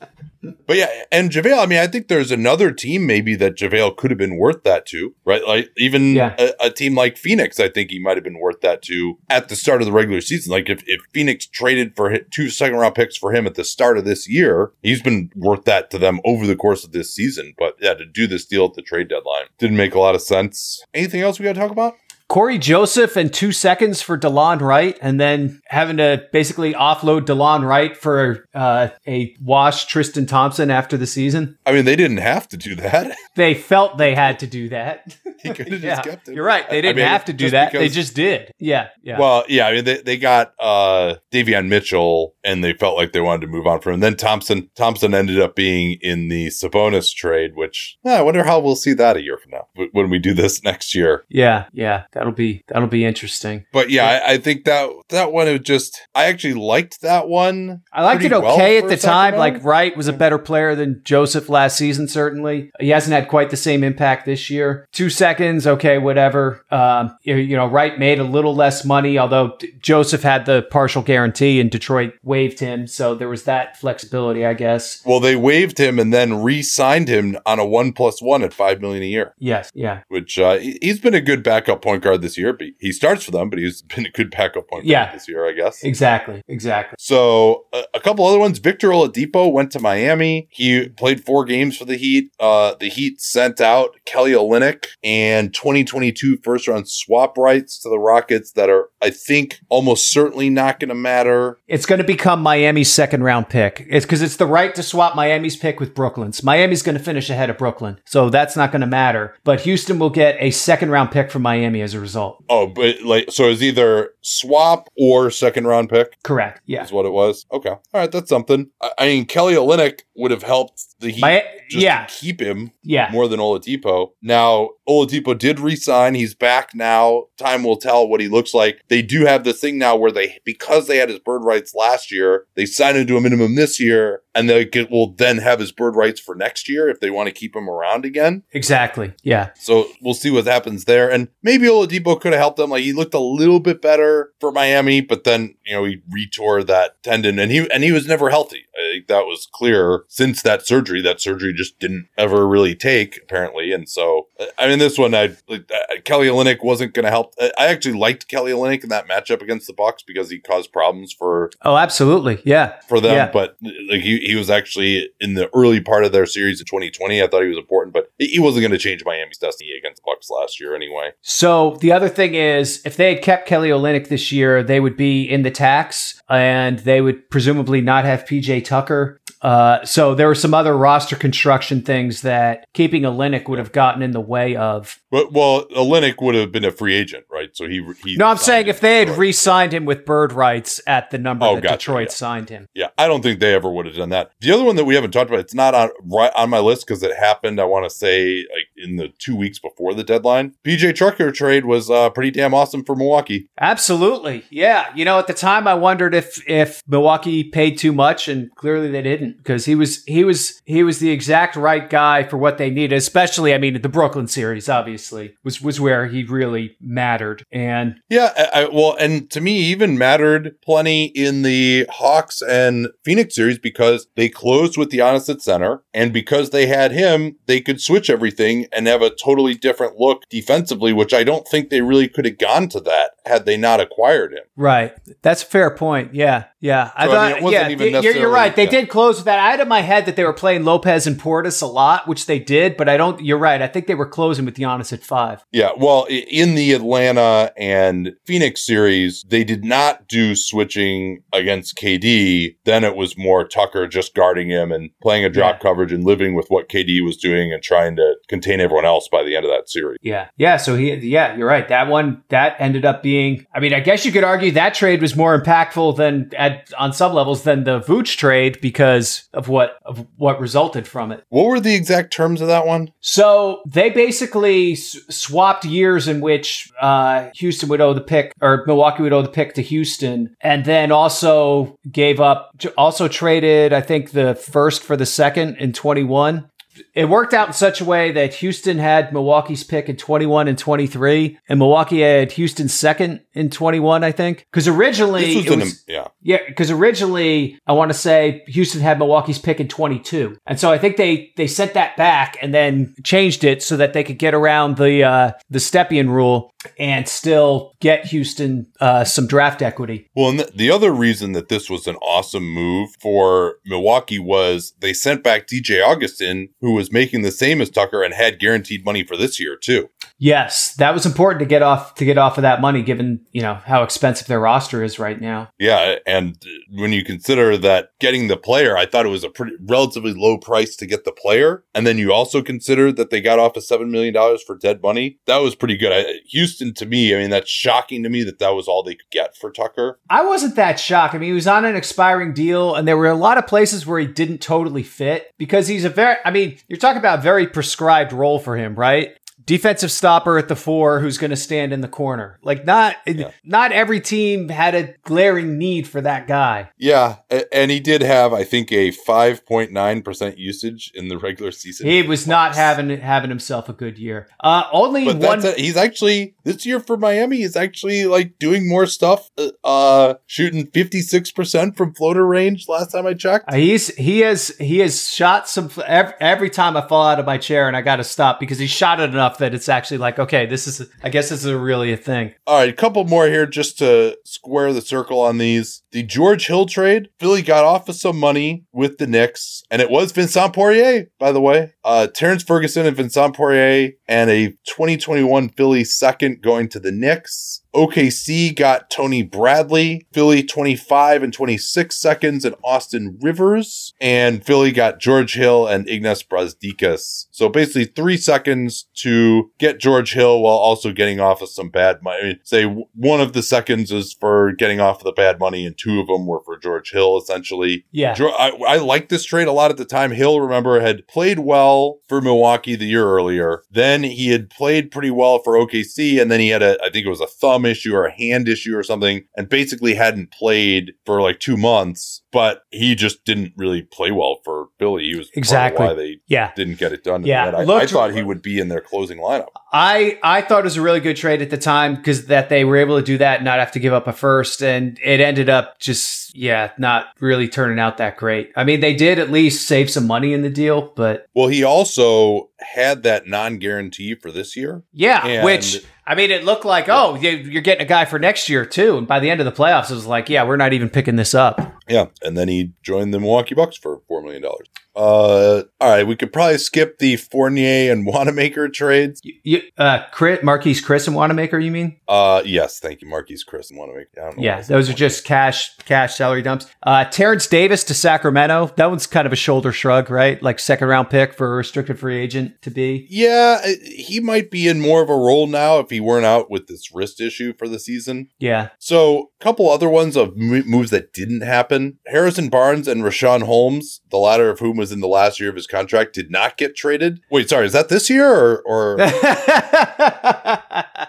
But yeah, and JaVale, I mean, I think there's another team maybe that JaVale could have been worth that to, right? Like even Yeah. a, a team like Phoenix, I think he might have been worth that to at the start of the regular season. Like if, if Phoenix traded for two second round picks for him at the start of this year, he's been worth that to them over the course of this season. But yeah, to do this deal at the trade deadline didn't make a lot of sense. Anything else we got to talk about? Cory Joseph and two seconds for DeLon Wright, and then having to basically offload DeLon Wright for uh, a wash Tristan Thompson after the season. I mean, they didn't have to do that. They felt they had to do that. he could have just yeah, kept it. you're right. They didn't mean, have to do just that. They just did. Yeah, yeah. Well, yeah, I mean they, they got uh Davion Mitchell and they felt like they wanted to move on from him. Then Thompson Thompson ended up being in the Sabonis trade, which eh, I wonder how we'll see that a year from now when we do this next year. yeah, yeah. That'll be that'll be interesting. But yeah, I, I think that that one was just I actually liked that one. I liked it pretty well okay at the time. Like Wright was a better player than Joseph last season. Certainly, he hasn't had quite the same impact this year. Two seconds, okay, whatever. Um, you, you know, Wright made a little less money, although D- Joseph had the partial guarantee, and Detroit waived him, so there was that flexibility, I guess. Well, they waived him and then re-signed him on a one plus one at five million a year. Yes, yeah, Which uh, he's been a good backup point guard this year. But he starts for them, but he's been a good backup point guard Yeah. this year, I guess. exactly, exactly. So a, a couple other ones. Victor Oladipo went to Miami. He played four games for the Heat. Uh, the Heat sent out Kelly Olynyk and 2022 first round swap rights to the Rockets that are, I think, almost certainly not going to matter. It's going to become Miami's second round pick. It's because it's the right to swap Miami's pick with Brooklyn's. Miami's going to finish ahead of Brooklyn, so that's not going to matter. But Houston will get a second round pick from Miami as a a result. Oh, but like, so it's either swap or second round pick Correct. Yeah. is what it was. Okay. All right. That's something. I, I mean, Kelly Olynyk would have helped the Heat My, just yeah. to keep him Yeah. more than Oladipo. Now, Oladipo did resign. He's back now. Time will tell what he looks like. They do have the thing now where they, because they had his bird rights last year, they signed him to a minimum this year, and they get, will then have his bird rights for next year if they want to keep him around again. Exactly. Yeah. So we'll see what happens there. And maybe Oladipo could have helped them. Like he looked a little bit better for Miami, but then you know he retore that tendon, and he and he was never healthy. I think that was clear since that surgery. That surgery just didn't ever really take apparently. And so I mean, this one, I like, uh, Kelly Olynyk wasn't going to help. I I actually liked Kelly Olynyk in that matchup against the Bucks because he caused problems for Oh, absolutely. Yeah. for them. Yeah. But like he, he was actually in the early part of their series in 2020. I thought he was important, but he wasn't going to change Miami's destiny against the Bucks last year anyway. So the other thing is, if they had kept Kelly Olynyk this year, they would be in the tax, and they would presumably not have PJ Tucker. Uh, so there were some other roster construction things that keeping Olynyk would have gotten in the way of. But well, Olynyk would have been a free agent, right? So he. he No, I'm saying if they had re-signed him with bird rights at the number Oh, that gotcha, Detroit yeah. signed him. Yeah, I don't think they ever would have done that. The other one that we haven't talked about, it's not on right on my list because it happened. I want to say like in the two weeks before the deadline. PJ Tucker trade was uh, pretty damn awesome for Milwaukee. Absolutely. Yeah. You know, at the time I wondered if if Milwaukee paid too much and clearly they didn't because he was he was he was the exact right guy for what they needed, especially I mean the Brooklyn series obviously was was where he really mattered. And Yeah, I, I, well, and to me, even mattered plenty in the Hawks and Phoenix series because they closed with Giannis at center, and because they had him, they could switch everything and have a totally different look defensively, which I don't think they really could have gone to that had they not acquired him. right. That's a fair point. Yeah. Yeah. I So, I thought mean, it wasn't yeah, even you're, you're right. They yeah. did close with that. I had in my head that they were playing Lopez and Portis a lot, which they did, but I don't you're right. I think they were closing with Giannis at 5. Yeah, well, in the Atlanta and Phoenix series, they did not do switching against KD. Then it was more Tucker just guarding him and playing a drop Yeah. coverage and living with what KD was doing and trying to contain everyone else by the end of that series. Yeah. Yeah. So he, yeah, you're right. That one, that ended up being, I mean, I guess you could argue that trade was more impactful than at, on some levels than the Vooch trade because of what, of what resulted from it. What were the exact terms of that one? So they basically s- swapped years in which uh, Houston would owe the pick, or Milwaukee would owe the pick to Houston, and then also gave up, also traded, I think, the first for the second in 21. It worked out in such a way that Houston had Milwaukee's pick in 21 and 23, and Milwaukee had Houston's second in 21, I think. Because originally, was, it an, yeah. yeah, because originally I want to say Houston had Milwaukee's pick in 22, and so I think they they sent that back and then changed it so that they could get around the uh, the Stepien rule and still get Houston uh, some draft equity. Well, and the, the other reason that this was an awesome move for Milwaukee was they sent back DJ Augustin, who was making the same as Tucker and had guaranteed money for this year, too. Yes, that was important to get off to get off of that money, given you know how expensive their roster is right now. Yeah, and when you consider that getting the player, I thought it was a pretty relatively low price to get the player, and then you also consider that they got off of seven million dollars for dead money. That was pretty good. I, Houston, to me, I mean, that's shocking to me that that was all they could get for Tucker. I wasn't that shocked. I mean, he was on an expiring deal, and there were a lot of places where he didn't totally fit because he's a very, I mean, you're talking about a very prescribed role for him, right? Defensive stopper at the four who's going to stand in the corner. Like, not, not every team had a glaring need for that guy. Yeah, and he did have, I think, a five point nine percent usage in the regular season. He was not having having himself a good year. Uh, only But one. that's a, he's actually this year for Miami. He's actually like doing more stuff. Uh, uh shooting fifty six percent from floater range. Last time I checked. Uh, He's he has he has shot some every, every time I fall out of my chair and I got to stop because he shot it enough that it's actually like okay this is I guess this is really a thing. All right, a couple more here just to square the circle on these. The George Hill trade, Philly got off of some money with the Knicks, and it was Vincent Poirier, by the way. Uh, Terrence Ferguson and Vincent Poirier, and a 2021 Philly second going to the Knicks. OKC got Tony Bradley, Philly 25 and 26 seconds, and Austin Rivers. And Philly got George Hill and Ignas Brazdeikis. So basically three seconds to get George Hill while also getting off of some bad money. I mean, say one of the seconds is for getting off of the bad money, and two of them were for George Hill, essentially. Yeah. I, I like this trade a lot at the time. Hill, remember, had played well for Milwaukee the year earlier. Then he had played pretty well for OKC, and then he had a, I think it was a thumb issue or a hand issue or something, and basically hadn't played for like two months. But he just didn't really play well for Philly. He was Exactly. why they Yeah. didn't get it done. Yeah. I, looked- I thought he would be in their closing lineup. I I thought it was a really good trade at the time because that they were able to do that and not have to give up a first, and it ended up just yeah not really turning out that great. I mean, they did at least save some money in the deal, but Well, he also had that non-guarantee for this year. yeah, And- which I mean, it looked like oh you're getting a guy for next year too, and by the end of the playoffs, it was like yeah we're not even picking this up. Yeah, and then he joined the Milwaukee Bucks for four million dollars. Uh, all right, we could probably skip the Fournier and Wanamaker trades. You, you, uh, Chriss, Marquese Chriss and Wanamaker, you mean? Uh, yes, thank you, Marquese Chriss and Wanamaker. I don't know Yeah, said those are just cash cash salary dumps. Uh, Terrence Davis to Sacramento. That one's kind of a shoulder shrug, right? Like second round pick for a restricted free agent to be. Yeah, he might be in more of a role now if he weren't out with this wrist issue for the season. Yeah, So, a couple other ones of moves that didn't happen. Harrison Barnes and Richaun Holmes, the latter of whom was in the last year of his contract, did not get traded. Wait, sorry, is that this year or, or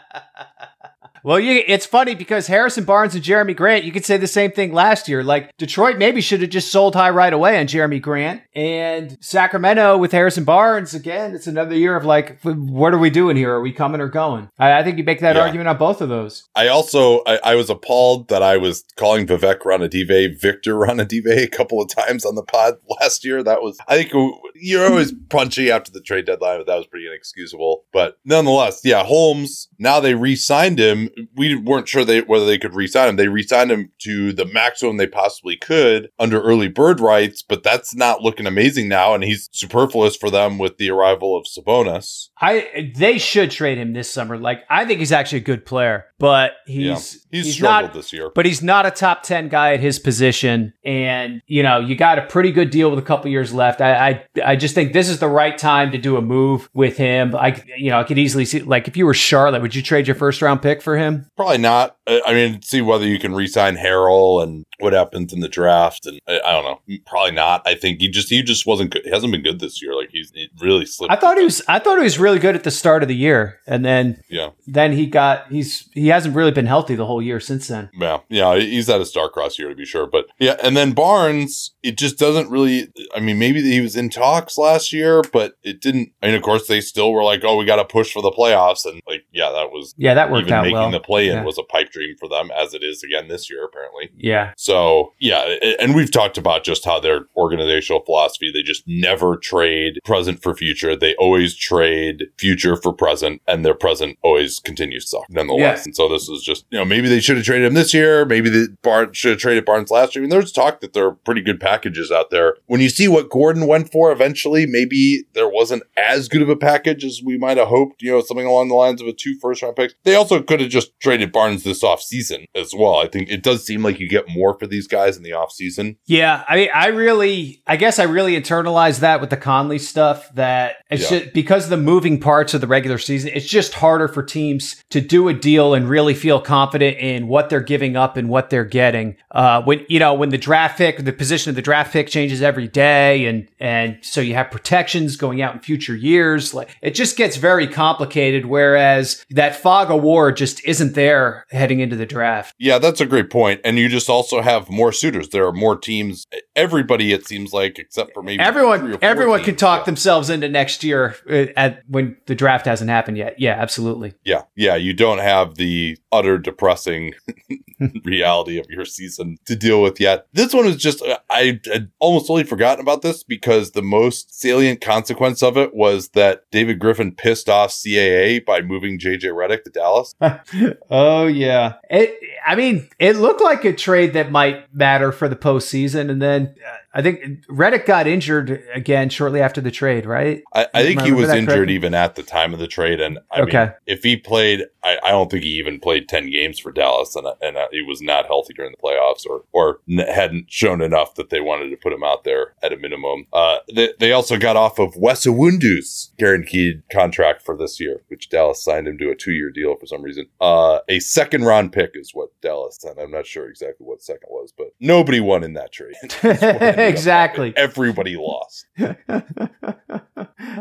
well, you, it's funny because Harrison Barnes and Jerami Grant, you could say the same thing last year. Like Detroit maybe should have just sold high right away on Jerami Grant. And Sacramento with Harrison Barnes, again, it's another year of like, what are we doing here? Are we coming or going? I, I think you make that Yeah. argument on both of those. I also I, I was appalled that I was calling Vivek Ranadive Victor Ranadive a couple of times on the pod last year. That was I think you're always punchy after the trade deadline, but that was pretty inexcusable. But nonetheless, yeah, Holmes. Now they re-signed him. We weren't sure they whether they could re-sign him. They re-signed him to the maximum they possibly could under early bird rights, but that's not looking amazing now, and he's superfluous for them with the arrival of Sabonis. I they should trade him this summer. Like I think he's actually a good player, but he's yeah, he's, he's struggled not this year. but he's not a top 10 guy at his position and you know you got a pretty good deal with a couple years left I, I i just think this is the right time to do a move with him i you know i could easily see like if you were charlotte would you trade your first round pick for him Probably not. I mean, see whether you can re-sign Harrell and what happens in the draft, and I, I don't know. Mm, probably not. I think he just he just wasn't good. He hasn't been good this year. Like he's he really slipped. i thought he was i thought he was really good at the start of the year and then Yeah, then he got he's he hasn't really been healthy the whole year since then yeah, yeah. He's at a star-crossed year to be sure, but yeah. And then Barnes, it just doesn't really. I mean, maybe he was in talks last year, but it didn't. I mean, of course, they still were like, "Oh, we got to push for the playoffs," and like, yeah, that was yeah that worked even out making well the play-in Yeah. was a pipe dream for them, as it is again this year, apparently. yeah So yeah, and we've talked about just how their organizational philosophy, they just never trade present for future. They always trade future for present, and their present always continues to suck nonetheless. Yeah. And so this is just, you know, maybe they should have traded him this year. Maybe the Barnes should have traded Barnes last year. I mean, there's talk that there are pretty good packages out there. When you see what Gordon went for eventually, maybe there wasn't as good of a package as we might have hoped, you know, something along the lines of a two first round picks. They also could have just traded Barnes this off season as well. I think it does seem like you get more for these guys in the off season. Yeah, I mean, I really, I guess I really internalized that with the Conley stuff. That it's Yeah. just because of the moving parts of the regular season, it's just harder for teams to do a deal and really feel confident in what they're giving up and what they're getting. Uh, when you know when the draft pick, the position of the draft pick changes every day, and and so you have protections going out in future years. Like it just gets very complicated. Whereas that fog of war just isn't there heading into the draft. Yeah, that's a great point. And you just also have more suitors. There are more teams. Everybody, it seems like, except for maybe Everyone, everyone can teams. talk Yeah. themselves into next year uh, at when the draft hasn't happened yet. Yeah, absolutely. Yeah, yeah, you don't have the utter depressing reality of your season to deal with yet. This one is just, uh, I had almost totally forgotten about this because the most salient consequence of it was that David Griffin pissed off CAA by moving JJ Redick to Dallas. oh yeah. It. I mean, it looked like a trade that might matter for the postseason, and then uh, I think Redick got injured again shortly after the trade, right? I, I think he was injured correctly? even at the time of the trade, and I Okay. mean, if he played, I, I don't think he even played ten games for Dallas, and and uh, he was not healthy during the playoffs, or or n- hadn't shown enough that they wanted to put him out there at a minimum. Uh, they, they also got off of Wes Iwundu's guaranteed contract for this year, which Dallas signed him to a two year deal for some reason. Uh, a second round pick is what Dallas signed. I'm not sure exactly what second was, but nobody won in that trade. That's what ended up Exactly. Everybody lost.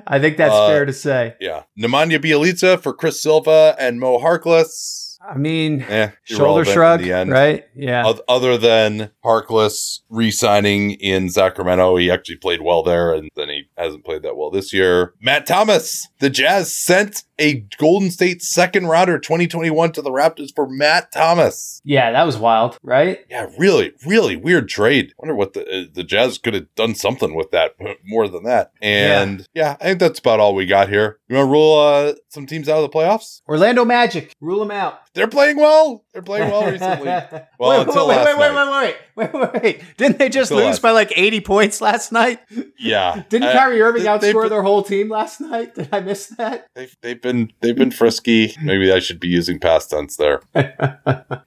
I think that's Uh, fair to say. Yeah. Nemanja Bjelica for Chris Silva and Mo Harkless. I mean, Eh, shoulder shrug, the end. right? Yeah. Oth- Other than Harkless re-signing in Sacramento, he actually played well there, and then he hasn't played that well this year. Matt Thomas, the Jazz sent a Golden State second rounder 2021 to the Raptors for Matt Thomas. yeah, that was wild, right? Yeah, really, really weird trade. Wonder what the uh, the Jazz could have done something with that more than that. And yeah, I think that's about all we got here. You want to rule uh, some teams out of the playoffs? Orlando Magic, rule them out. They're playing well. They're playing well recently. Well, wait, until wait, last wait, wait, night. wait, wait, wait, wait, wait. Didn't they just Until lose last- by like 80 points last night? Yeah, Didn't I- Kyrie Irving they- outscore been- their whole team last night? Did I miss that? They've, they've been they've been frisky. Maybe I should be using past tense there.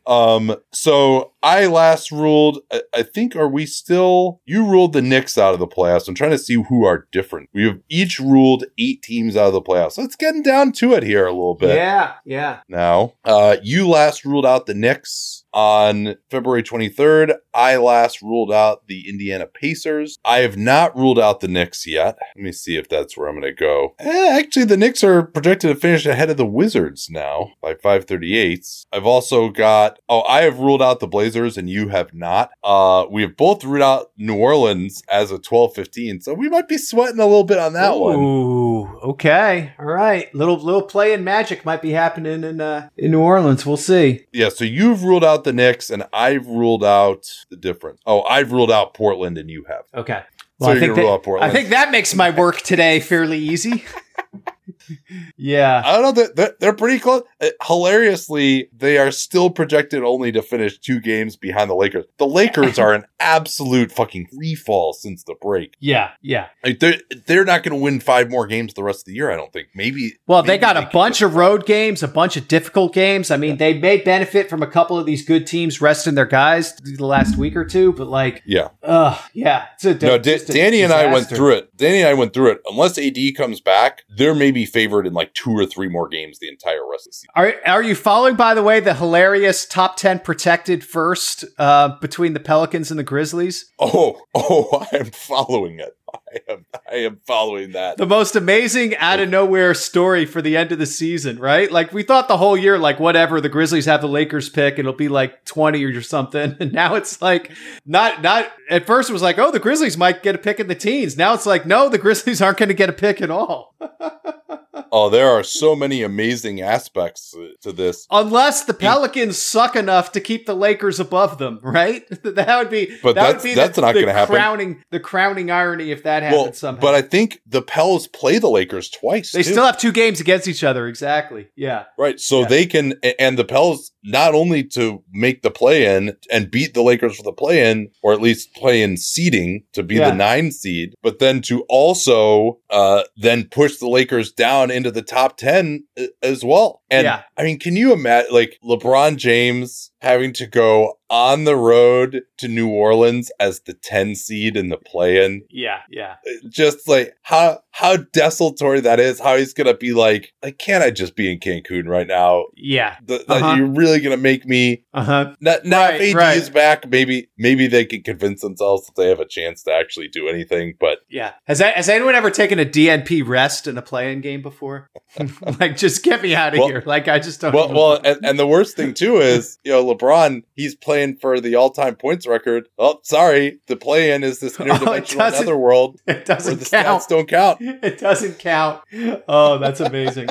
um. So I last ruled. I, I think are we still? You ruled the Knicks out of the playoffs. I'm trying to see who are different. We have each ruled eight teams out of the playoffs. So it's getting down to it here a little bit. Yeah, yeah. now. Uh, you last ruled out the Knicks on February 23rd. I last ruled out the Indiana Pacers. I have not ruled out the Knicks yet. Let me see if that's where I'm going to go. Eh, actually, the Knicks are projected to finish ahead of the Wizards now by 538. I've also got, oh, I have ruled out the Blazers and you have not. Uh, we have both ruled out New Orleans as a 12 15. So we might be sweating a little bit on that one. Ooh, okay. All right. Little little play in magic might be happening in uh, in New Orleans. We'll see. Yeah, so you've ruled out the Knicks, and I've ruled out the difference. Oh, I've ruled out Portland, and you have. Okay. So I you're think gonna rule that, out Portland. I think that makes my work today fairly easy. yeah. I don't know they're, they're pretty close. Uh, hilariously, they are still projected only to finish two games behind the Lakers. The Lakers are an absolute fucking free fall since the break. Yeah. Yeah. Like they're they're not going to win five more games the rest of the year. I don't think. Maybe. Well, they maybe got a bunch of road games, a bunch of difficult games. I mean, they may benefit from a couple of these good teams resting their guys the last week or two, but like, Yeah. uh, yeah, it's a No, Da- just a Danny and I went through it. Danny and I went through it. Unless AD comes back, they're maybe favored in like two or three more games the entire rest of the season. Are are you following, by the way, the hilarious top ten protected first uh, between the Pelicans and the Grizzlies? Oh, oh, I am following it. I am, I am following that. The most amazing out of nowhere story for the end of the season, right? Like we thought the whole year, like whatever, the Grizzlies have the Lakers pick, it'll be like twenty or something, and now it's like not not. At first, it was like, oh, the Grizzlies might get a pick in the teens. Now it's like, no, the Grizzlies aren't going to get a pick at all, Oh, there are so many amazing aspects to- to this. unless the Pelicans suck enough to keep the Lakers above them, right? that would be, But that that's- would be that's the, not gonna happen. Crowning the crowning irony if that happens Well, somehow. but I think the Pels play the Lakers twice. they too. still have two games against each other. Exactly. Yeah. right, so Yeah. they can, and the Pels not only to make the play in and beat the Lakers for the play in, or at least play in seeding to be Yeah. the nine seed, but then to also uh, then push the Lakers down into the top ten uh, as well. And Yeah. I mean, can you imagine like LeBron James having to go on the road to New Orleans as the 10 seed in the play-in? Yeah. Yeah. Just like how how desultory that is, how he's gonna be like, like, can't I just be in Cancun right now? Yeah. The, Uh-huh. You're really gonna make me Uh huh. not now Right, if AD right. is back, maybe maybe they can convince themselves that they have a chance to actually do anything. But Yeah. Has that, has anyone ever taken a DNP rest in a play-in game before? like, just get me out of Well- here. Like, I just don't. well, know. well, and, and the worst thing too is, you know, LeBron, he's playing for the all-time points record. Oh, sorry, the play-in is this Oh, interdimensional doesn't netherworld it doesn't the count. stats don't count. It doesn't count. Oh, that's amazing.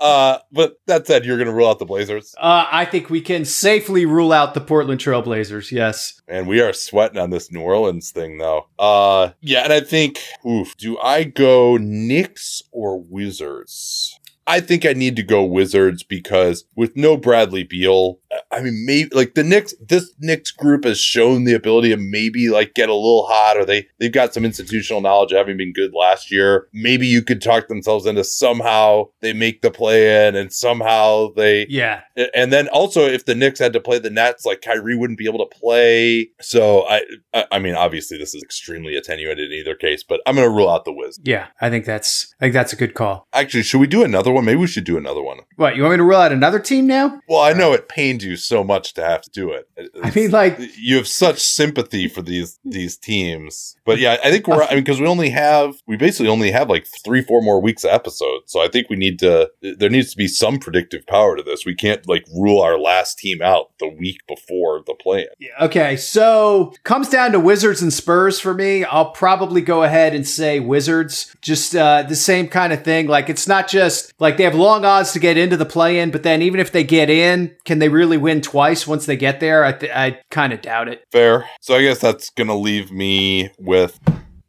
Uh, but that said, you're gonna rule out the Blazers, Uh, I think we can safely rule out the Portland Trailblazers. Yes. and we are sweating on this New Orleans thing, though. Uh, yeah, and I think, oof, do I go Knicks or Wizards? I think I need to go Wizards because with no Bradley Beal, I mean, maybe like the Knicks, this Knicks group has shown the ability to maybe like get a little hot, or they they've got some institutional knowledge of having been good last year. Maybe you could talk themselves into somehow they make the play in, and somehow they Yeah. and then also if the Knicks had to play the Nets, like Kyrie wouldn't be able to play. So I, I, I mean, obviously this is extremely attenuated in either case, but I'm gonna rule out the Wiz. Yeah. I think that's I think that's a good call. Actually, should we do another one? Maybe we should do another one. What, you want me to rule out another team now? Well, I know it pained you so much to have to do it. I mean like you have such sympathy for these these teams, but yeah, I think we're. I mean, because we only have we basically only have like three, four more weeks of episodes, so I think we need to. There needs to be some predictive power to this. We can't like rule our last team out the week before the play. Yeah. Okay, so comes down to Wizards and Spurs for me. I'll probably go ahead and say Wizards. Just uh, the same kind of thing. Like it's not just like they have long odds to get into the play-in, but then even if they get in, can they really win twice once they get there? I th- I kind of doubt it. Fair. So I guess that's gonna leave me with.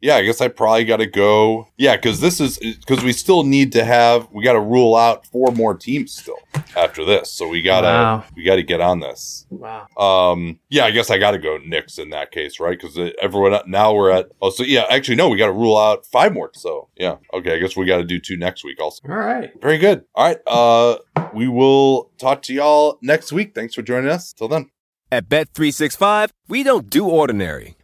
Yeah, I guess I probably got to go. Yeah, because this is because we still need to have we got to rule out four more teams still after this. So we gotta Wow. we got to get on this. Wow. Um, yeah, I guess I got to go Knicks in that case, right? Because everyone now we're at. Oh, so yeah, actually no, we got to rule out five more. So yeah, okay, I guess we got to do two next week also. All right. Very good. All right, uh, we will talk to y'all next week. Thanks for joining us. Till then. At Bet365, we don't do ordinary.